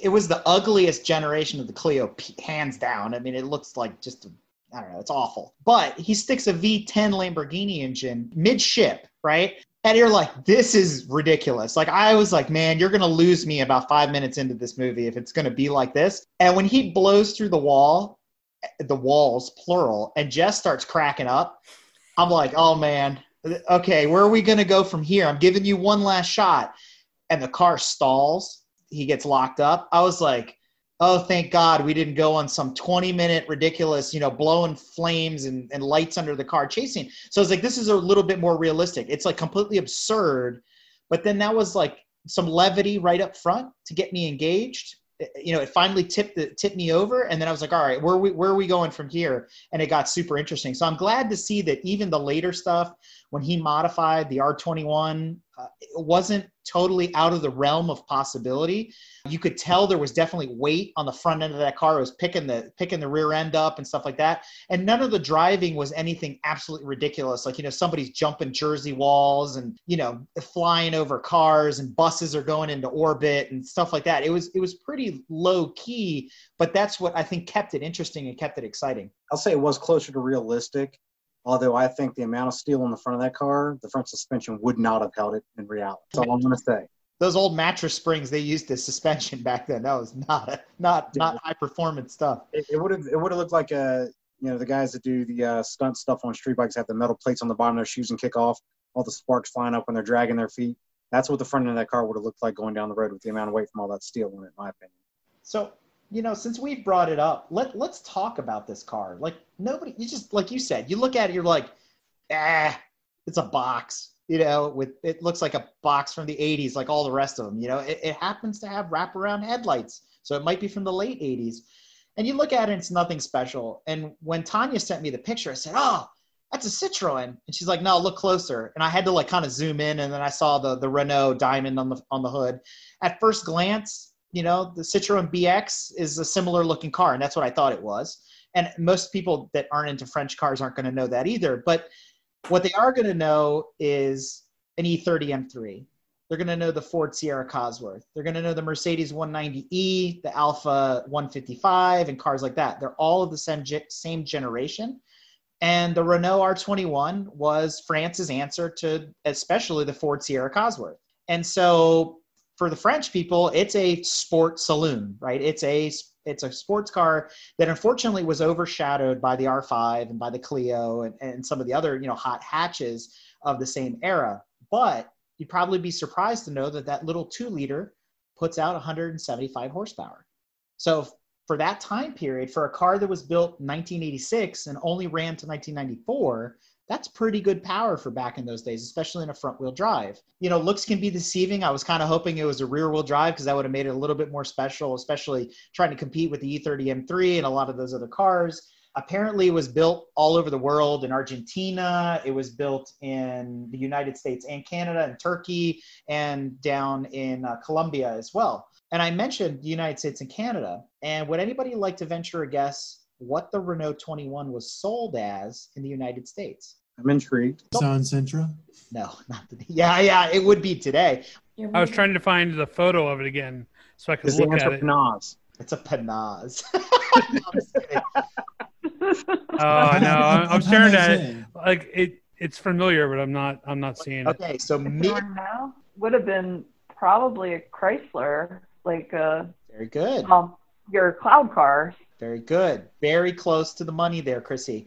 [SPEAKER 2] it was the ugliest generation of the Clio, hands down. I mean, it looks like just, I don't know, it's awful. But he sticks a V10 Lamborghini engine midship, right? And you're like, this is ridiculous. Like, I was like, man, you're going to lose me about five minutes into this movie if it's going to be like this. And when he blows through the wall, the walls, plural, and Jess starts cracking up, I'm like, oh man, okay, where are we going to go from here? I'm giving you one last shot. And the car stalls. He gets locked up. I was like, oh, thank God we didn't go on some 20 minute ridiculous, you know, blowing flames and, and lights under the car chasing. So I was like, this is a little bit more realistic. It's like completely absurd. But then that was like some levity right up front to get me engaged. You know, it finally tipped the, tipped me over, and then I was like, "All right, where are we where are we going from here?" And it got super interesting. So I'm glad to see that even the later stuff, when he modified the R21, uh, it wasn't totally out of the realm of possibility. You could tell there was definitely weight on the front end of that car. It was picking the picking the rear end up and stuff like that. And none of the driving was anything absolutely ridiculous. Like you know, somebody's jumping Jersey walls and you know flying over cars and buses are going into orbit and stuff like that. It was it was pretty low key, but that's what I think kept it interesting and kept it exciting.
[SPEAKER 4] I'll say it was closer to realistic, although I think the amount of steel on the front of that car, the front suspension would not have held it in reality. That's all I'm going to say.
[SPEAKER 2] Those old mattress springs they used as suspension back then. That was not not not high performance stuff.
[SPEAKER 4] It, it would have it would have looked like a you know the guys that do the uh, stunt stuff on street bikes have the metal plates on the bottom of their shoes and kick off, all the sparks flying up when they're dragging their feet. That's what the front end of that car would have looked like going down the road with the amount of weight from all that steel in it, in my opinion.
[SPEAKER 2] So, you know, since we've brought it up, let let's talk about this car. Like nobody, you just like you said, you look at it, you're like, ah, it's a box. You know, with it looks like a box from the '80s, like all the rest of them. You know, it, it happens to have wraparound headlights, so it might be from the late '80s. And you look at it, it's nothing special. And when Tanya sent me the picture, I said, oh. That's a Citroen, and she's like, "No, look closer." And I had to like kind of zoom in, and then I saw the the Renault diamond on the on the hood. At first glance, you know, the Citroen BX is a similar looking car, and that's what I thought it was. And most people that aren't into French cars aren't going to know that either. But what they are going to know is an E E30 M3. They're going to know the Ford Sierra Cosworth. They're going to know the Mercedes 190E, the Alfa 155, and cars like that. They're all of the same, same generation. And the Renault R21 was France's answer to especially the Ford Sierra Cosworth. And so for the French people, it's a sport saloon, right? It's a it's a sports car that unfortunately was overshadowed by the R5 and by the Clio and, and some of the other you know hot hatches of the same era. But you'd probably be surprised to know that that little two liter puts out 175 horsepower. So for that time period, for a car that was built 1986 and only ran to 1994, that's pretty good power for back in those days, especially in a front wheel drive. You know, looks can be deceiving. I was kind of hoping it was a rear wheel drive because that would have made it a little bit more special, especially trying to compete with the E E30 M3 and a lot of those other cars. Apparently, it was built all over the world in Argentina. It was built in the United States and Canada and Turkey and down in uh, Colombia as well. And I mentioned the United States and Canada. And would anybody like to venture a guess what the Renault 21 was sold as in the United States?
[SPEAKER 4] I'm intrigued.
[SPEAKER 5] Nissan Sentra.
[SPEAKER 2] No, not today. Yeah, yeah, it would be today.
[SPEAKER 3] I was trying to find the photo of it again so I could
[SPEAKER 4] Is the
[SPEAKER 3] look at
[SPEAKER 4] answer
[SPEAKER 3] it.
[SPEAKER 4] Panaz?
[SPEAKER 2] It's a Panaz. I'm just.
[SPEAKER 3] Oh no, I'm, I'm staring at it. Like it, it's familiar, but I'm not. I'm not seeing it.
[SPEAKER 2] okay, so mid.
[SPEAKER 8] now would have been probably a Chrysler, like uh,
[SPEAKER 2] Very good.
[SPEAKER 8] um, your cloud car.
[SPEAKER 2] Very good. Very close to the money there, Chrissy.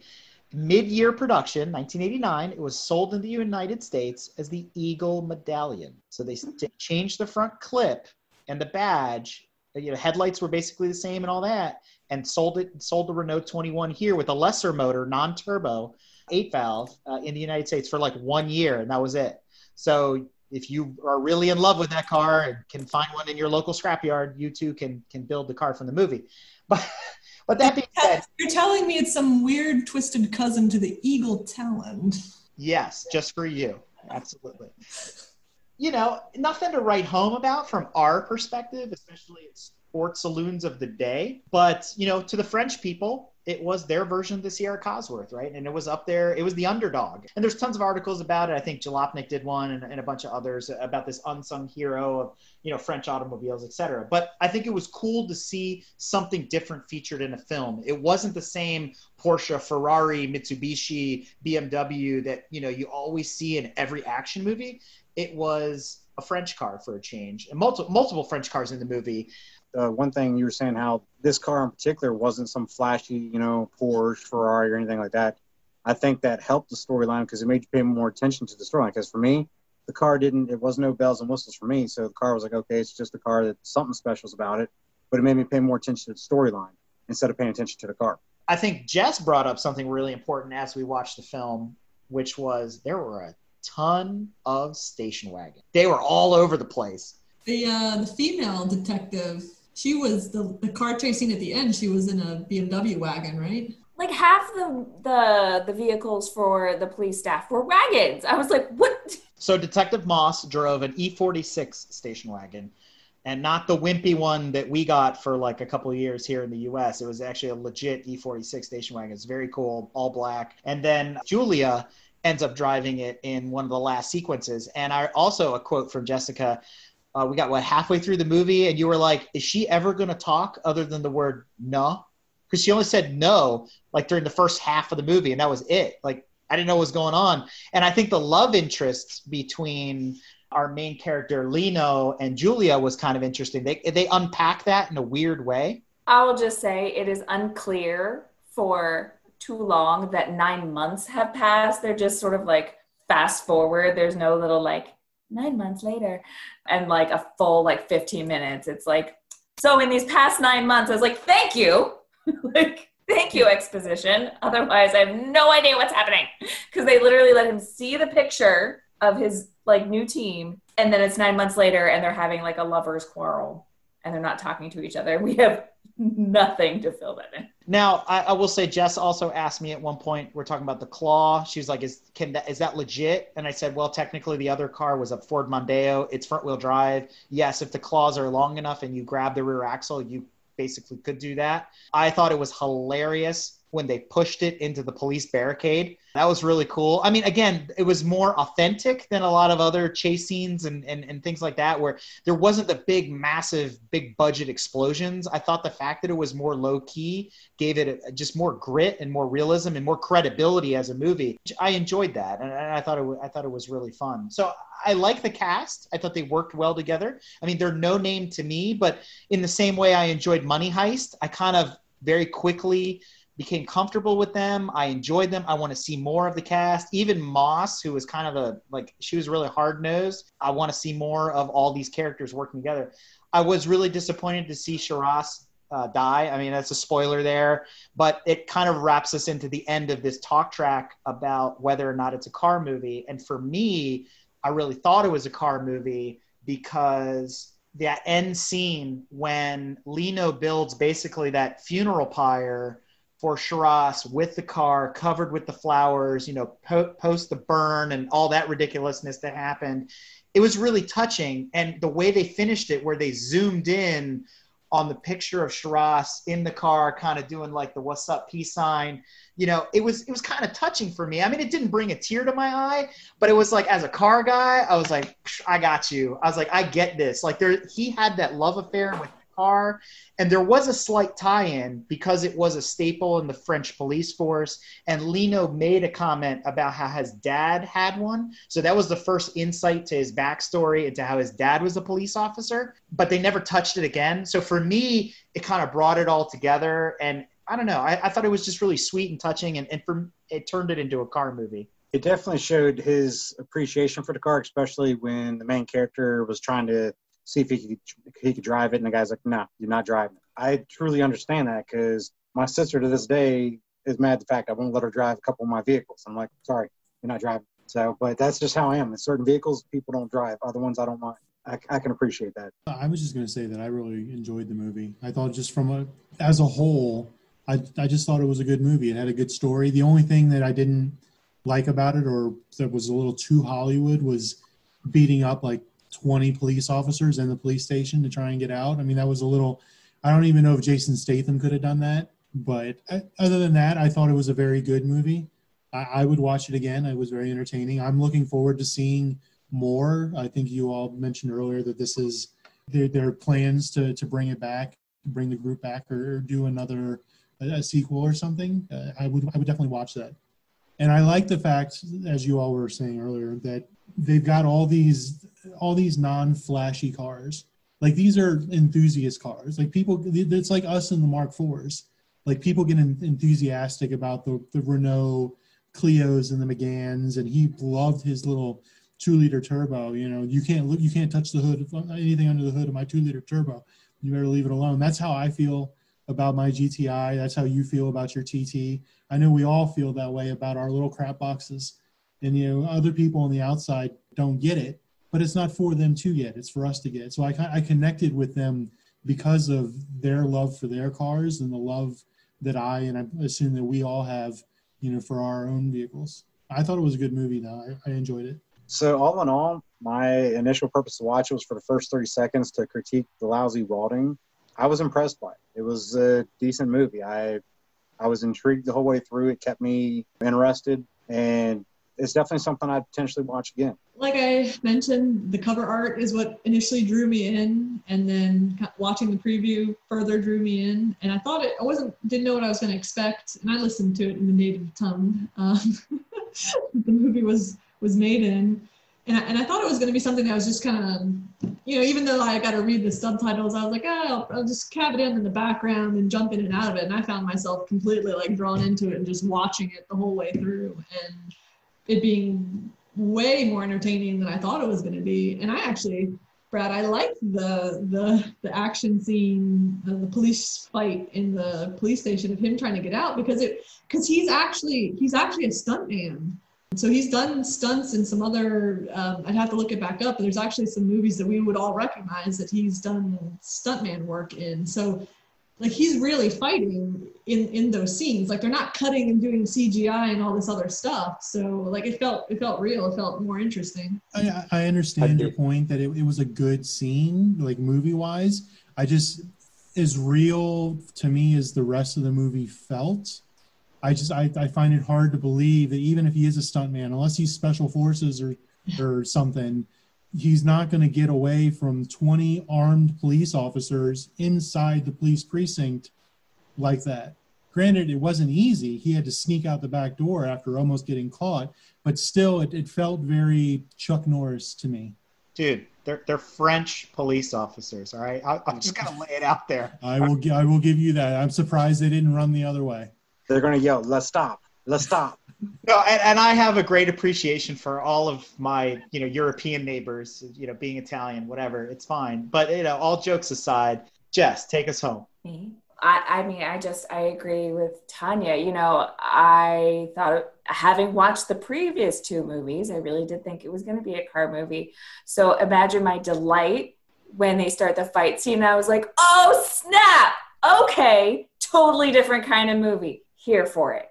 [SPEAKER 2] Mid-year production, 1989. It was sold in the United States as the Eagle Medallion. So they changed the front clip and the badge. You know, headlights were basically the same and all that. and sold it sold the Renault 21 here with a lesser motor, non-turbo, eight valve uh, in the United States for like one year, and that was it. So if you are really in love with that car and can find one in your local scrapyard, you too can can build the car from the movie. But but that being said,
[SPEAKER 7] You're telling me it's some weird twisted cousin to the Eagle Talon.
[SPEAKER 2] Yes, just for you. Absolutely. You know, nothing to write home about from our perspective, especially at sports saloons of the day. But, you know, to the French people, it was their version of the Sierra Cosworth, right? And it was up there, it was the underdog. And there's tons of articles about it. I think Jalopnik did one and, and a bunch of others about this unsung hero of, you know, French automobiles, et cetera. But I think it was cool to see something different featured in a film. It wasn't the same Porsche, Ferrari, Mitsubishi, BMW that, you know, you always see in every action movie. It was a French car for a change, and multiple multiple French cars in the movie.
[SPEAKER 4] Uh, one thing you were saying how this car in particular wasn't some flashy, you know, Porsche, Ferrari, or anything like that. I think that helped the storyline because it made you pay more attention to the storyline. Because for me, the car didn't, it was no bells and whistles for me. So the car was like, okay, it's just a car that something special's about it, but it made me pay more attention to the storyline instead of paying attention to the car.
[SPEAKER 2] I think Jess brought up something really important as we watched the film, which was there were a ton of station wagons. They were all over the place.
[SPEAKER 7] The uh, the female detective, she was the the car chasing at the end. She was in a BMW wagon, right?
[SPEAKER 6] Like half the the the vehicles for the police staff were wagons. I was like, what?
[SPEAKER 2] So Detective Moss drove an E46 station wagon, and not the wimpy one that we got for like a couple of years here in the U.S. It was actually a legit E46 station wagon. It's very cool, all black. And then Julia ends up driving it in one of the last sequences. And I also a quote from Jessica. Uh, we got what halfway through the movie, and you were like, "Is she ever going to talk other than the word no?" Because she only said no like during the first half of the movie, and that was it. Like I didn't know what was going on. And I think the love interests between our main character Lino and Julia was kind of interesting. They they unpack that in a weird way.
[SPEAKER 6] I will just say it is unclear for too long that nine months have passed. They're just sort of like fast forward. There's no little like nine months later and like a full like 15 minutes. It's like, so in these past nine months, I was like, thank you. like, thank you, exposition. Otherwise, I have no idea what's happening. Because they literally let him see the picture of his like new team. And then it's nine months later and they're having like a lover's quarrel and they're not talking to each other. We have nothing to fill that in.
[SPEAKER 2] Now, I, I will say, Jess also asked me at one point. We're talking about the claw. She was like, "Is can that is that legit?" And I said, "Well, technically, the other car was a Ford Mondeo. It's front wheel drive. Yes, if the claws are long enough and you grab the rear axle, you basically could do that." I thought it was hilarious when they pushed it into the police barricade. That was really cool. I mean, again, it was more authentic than a lot of other chase scenes and, and, and things like that, where there wasn't the big, massive, big budget explosions. I thought the fact that it was more low key gave it just more grit and more realism and more credibility as a movie. I enjoyed that, and I thought it, I thought it was really fun. So I like the cast. I thought they worked well together. I mean, they're no name to me, but in the same way I enjoyed Money Heist, I kind of very quickly became comfortable with them. I enjoyed them. I want to see more of the cast. Even Moss, who was kind of a like she was really hard nosed. I want to see more of all these characters working together. I was really disappointed to see Charas uh, die. I mean, that's a spoiler there, but it kind of wraps us into the end of this talk track about whether or not it's a car movie. And for me, I really thought it was a car movie because that end scene when Lino builds basically that funeral pyre for Charas with the car covered with the flowers, you know, po- post the burn and all that ridiculousness that happened. It was really touching. And the way they finished it, where they zoomed in on the picture of Charas in the car, kind of doing like the what's up peace sign, you know, it was it was kind of touching for me. I mean, it didn't bring a tear to my eye, but it was like as a car guy, I was like, I got you. I was like, I get this. Like there he had that love affair with car. And there was a slight tie in because it was a staple in the French police force. And Lino made a comment about how his dad had one. So that was the first insight to his backstory into how his dad was a police officer, but they never touched it again. So for me, it kind of brought it all together. And I don't know, I, I thought it was just really sweet and touching. And, and for, it turned it into a car movie.
[SPEAKER 4] It definitely showed his appreciation for the car, especially when the main character was trying to see if he could he could drive it, and the guy's like, "No, you're not driving it." I truly understand that because my sister to this day is mad at the fact I won't let her drive a couple of my vehicles. I'm like, sorry, you're not driving. So, but that's just how I am. In certain vehicles, people don't drive. Other ones, I don't mind. I, I can appreciate that.
[SPEAKER 5] I was just going to say that I really enjoyed the movie. I thought just from a as a whole, I I just thought it was a good movie. It had a good story. The only thing that I didn't like about it or that was a little too Hollywood was beating up like 20 police officers in the police station to try and get out. I mean, that was a little I don't even know if Jason Statham could have done that, but uh, other than that, I thought it was a very good movie. I, I would watch it again. It was very entertaining. I'm looking forward to seeing more. I think you all mentioned earlier that this is their, there are plans to, to bring it back, to bring the group back, or do another a, a sequel or something. Uh, I would I would definitely watch that. And I like the fact, as you all were saying earlier, that they've got all these all these non-flashy cars. Like these are enthusiast cars. Like people, it's like us in the Mark IVs. Like people get enthusiastic about the the Renault Clios and the Meganes, and he loved his little two liter turbo. You know, you can't look, you can't touch the hood, anything under the hood of my two liter turbo. You better leave it alone. That's how I feel about my GTI. That's how you feel about your TT. I know we all feel that way about our little crap boxes. And you know, other people on the outside don't get it, but it's not for them to get. It's for us to get. So I I connected with them because of their love for their cars and the love that I and I assume that we all have, you know, for our own vehicles. I thought it was a good movie though. I, I enjoyed it.
[SPEAKER 4] So all in all, my initial purpose to watch it was for the first 30 seconds to critique the lousy welding. I was impressed by it. It was a decent movie. I I was intrigued the whole way through. It kept me interested, and it's definitely something I'd potentially watch again.
[SPEAKER 7] Like I mentioned, the cover art is what initially drew me in, and then watching the preview further drew me in. And I thought it, I wasn't, didn't know what I was going to expect, and I listened to it in the native tongue. Um, the movie was was made in. And I, and I thought it was going to be something that was just kind of, you know, even though I got to read the subtitles, I was like, oh, I'll, I'll just have it in in the background and jump in and out of it. And I found myself completely like drawn into it and just watching it the whole way through, and it being way more entertaining than I thought it was going to be. And I actually, Brad, I liked the the the action scene, the, the police fight in the police station of him trying to get out because it because he's actually he's actually a stuntman so he's done stunts in some other, um, I'd have to look it back up, but there's actually some movies that we would all recognize that he's done stuntman work in. So like he's really fighting in in those scenes. Like they're not cutting and doing cgi and all this other stuff. So like it felt it felt real. It felt more interesting.
[SPEAKER 5] I i understand your point that it, it was a good scene like movie wise i just as real to me as the rest of the movie felt I just I, I find it hard to believe that even if he is a stuntman, unless he's special forces or or something, he's not going to get away from 20 armed police officers inside the police precinct like that. Granted, it wasn't easy. He had to sneak out the back door after almost getting caught, but still, it, it felt very Chuck Norris to me.
[SPEAKER 2] Dude, they're they're French police officers. All right, I, I'm just gonna lay it out there.
[SPEAKER 5] I will I will give you that. I'm surprised they didn't run the other way
[SPEAKER 4] they're going to yell, "Let's stop! Let's stop!"
[SPEAKER 2] No, and, and I have a great appreciation for all of my, you know, European neighbors. You know, being Italian, whatever, it's fine. But you know, all jokes aside, Jess, take us home.
[SPEAKER 6] Me. I, I mean, I just I agree with Tanya. You know, I thought having watched the previous two movies, I really did think it was going to be a car movie. So imagine my delight when they start the fight scene. I was like, oh snap! Okay, totally different kind of movie here for it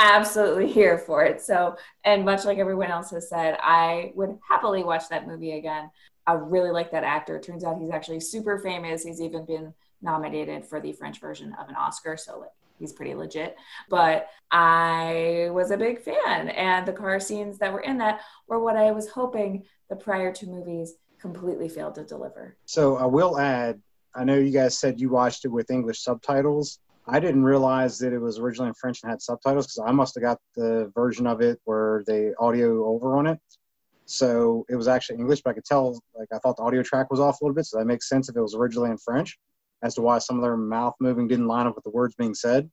[SPEAKER 6] absolutely here for it so and much like everyone else has said i would happily watch that movie again i really like that actor it turns out he's actually super famous he's even been nominated for the french version of an oscar so like he's pretty legit but i was a big fan and the car scenes that were in that were what i was hoping the prior two movies completely failed to deliver
[SPEAKER 4] so i will add i know you guys said you watched it with english subtitles I didn't realize that it was originally in French and had subtitles because I must have got the version of it where they audio over on it. So it was actually English, but I could tell, like, I thought the audio track was off a little bit. So that makes sense if it was originally in French as to why some of their mouth moving didn't line up with the words being said.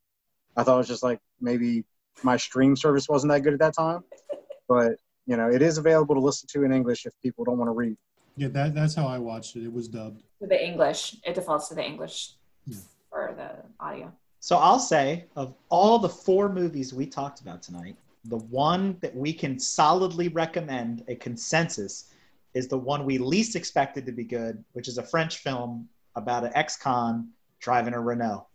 [SPEAKER 4] I thought it was just like maybe my stream service wasn't that good at that time. But, you know, it is available to listen to in English if people don't want to read.
[SPEAKER 5] Yeah, that, that's how I watched it. It was dubbed.
[SPEAKER 6] The English. It defaults to the English. Yeah for the audio.
[SPEAKER 2] So I'll say, of all the four movies we talked about tonight, the one that we can solidly recommend a consensus is the one we least expected to be good, which is a French film about an ex-con driving a Renault.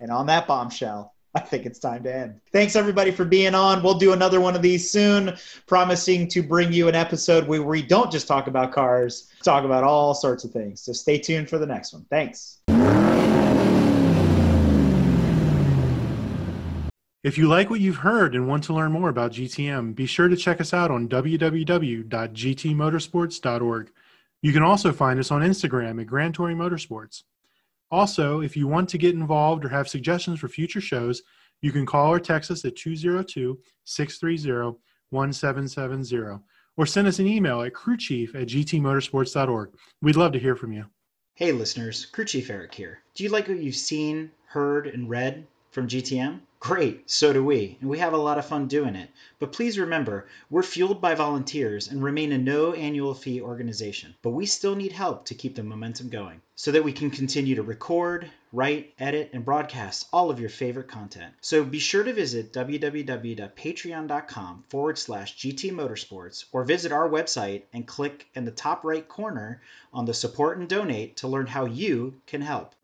[SPEAKER 2] And on that bombshell, I think it's time to end. Thanks everybody for being on. We'll do another one of these soon, promising to bring you an episode where we don't just talk about cars, talk about all sorts of things. So stay tuned for the next one. Thanks.
[SPEAKER 5] If you like what you've heard and want to learn more about GTM, be sure to check us out on www.gtmotorsports.org. You can also find us on Instagram at Grand Touring Motorsports. Also, if you want to get involved or have suggestions for future shows, you can call or text us at 202 630 1770 or send us an email at crewchief at gtmotorsports.org. We'd love to hear from you.
[SPEAKER 2] Hey listeners, Crew Chief Eric here. Do you like what you've seen, heard, and read from GTM? Great, so do we, and we have a lot of fun doing it. But please remember, we're fueled by volunteers and remain a no annual fee organization. But we still need help to keep the momentum going so that we can continue to record, write, edit, and broadcast all of your favorite content. So be sure to visit www.patreon.com forward slash GT Motorsports or visit our website and click in the top right corner on the support and donate to learn how you can help.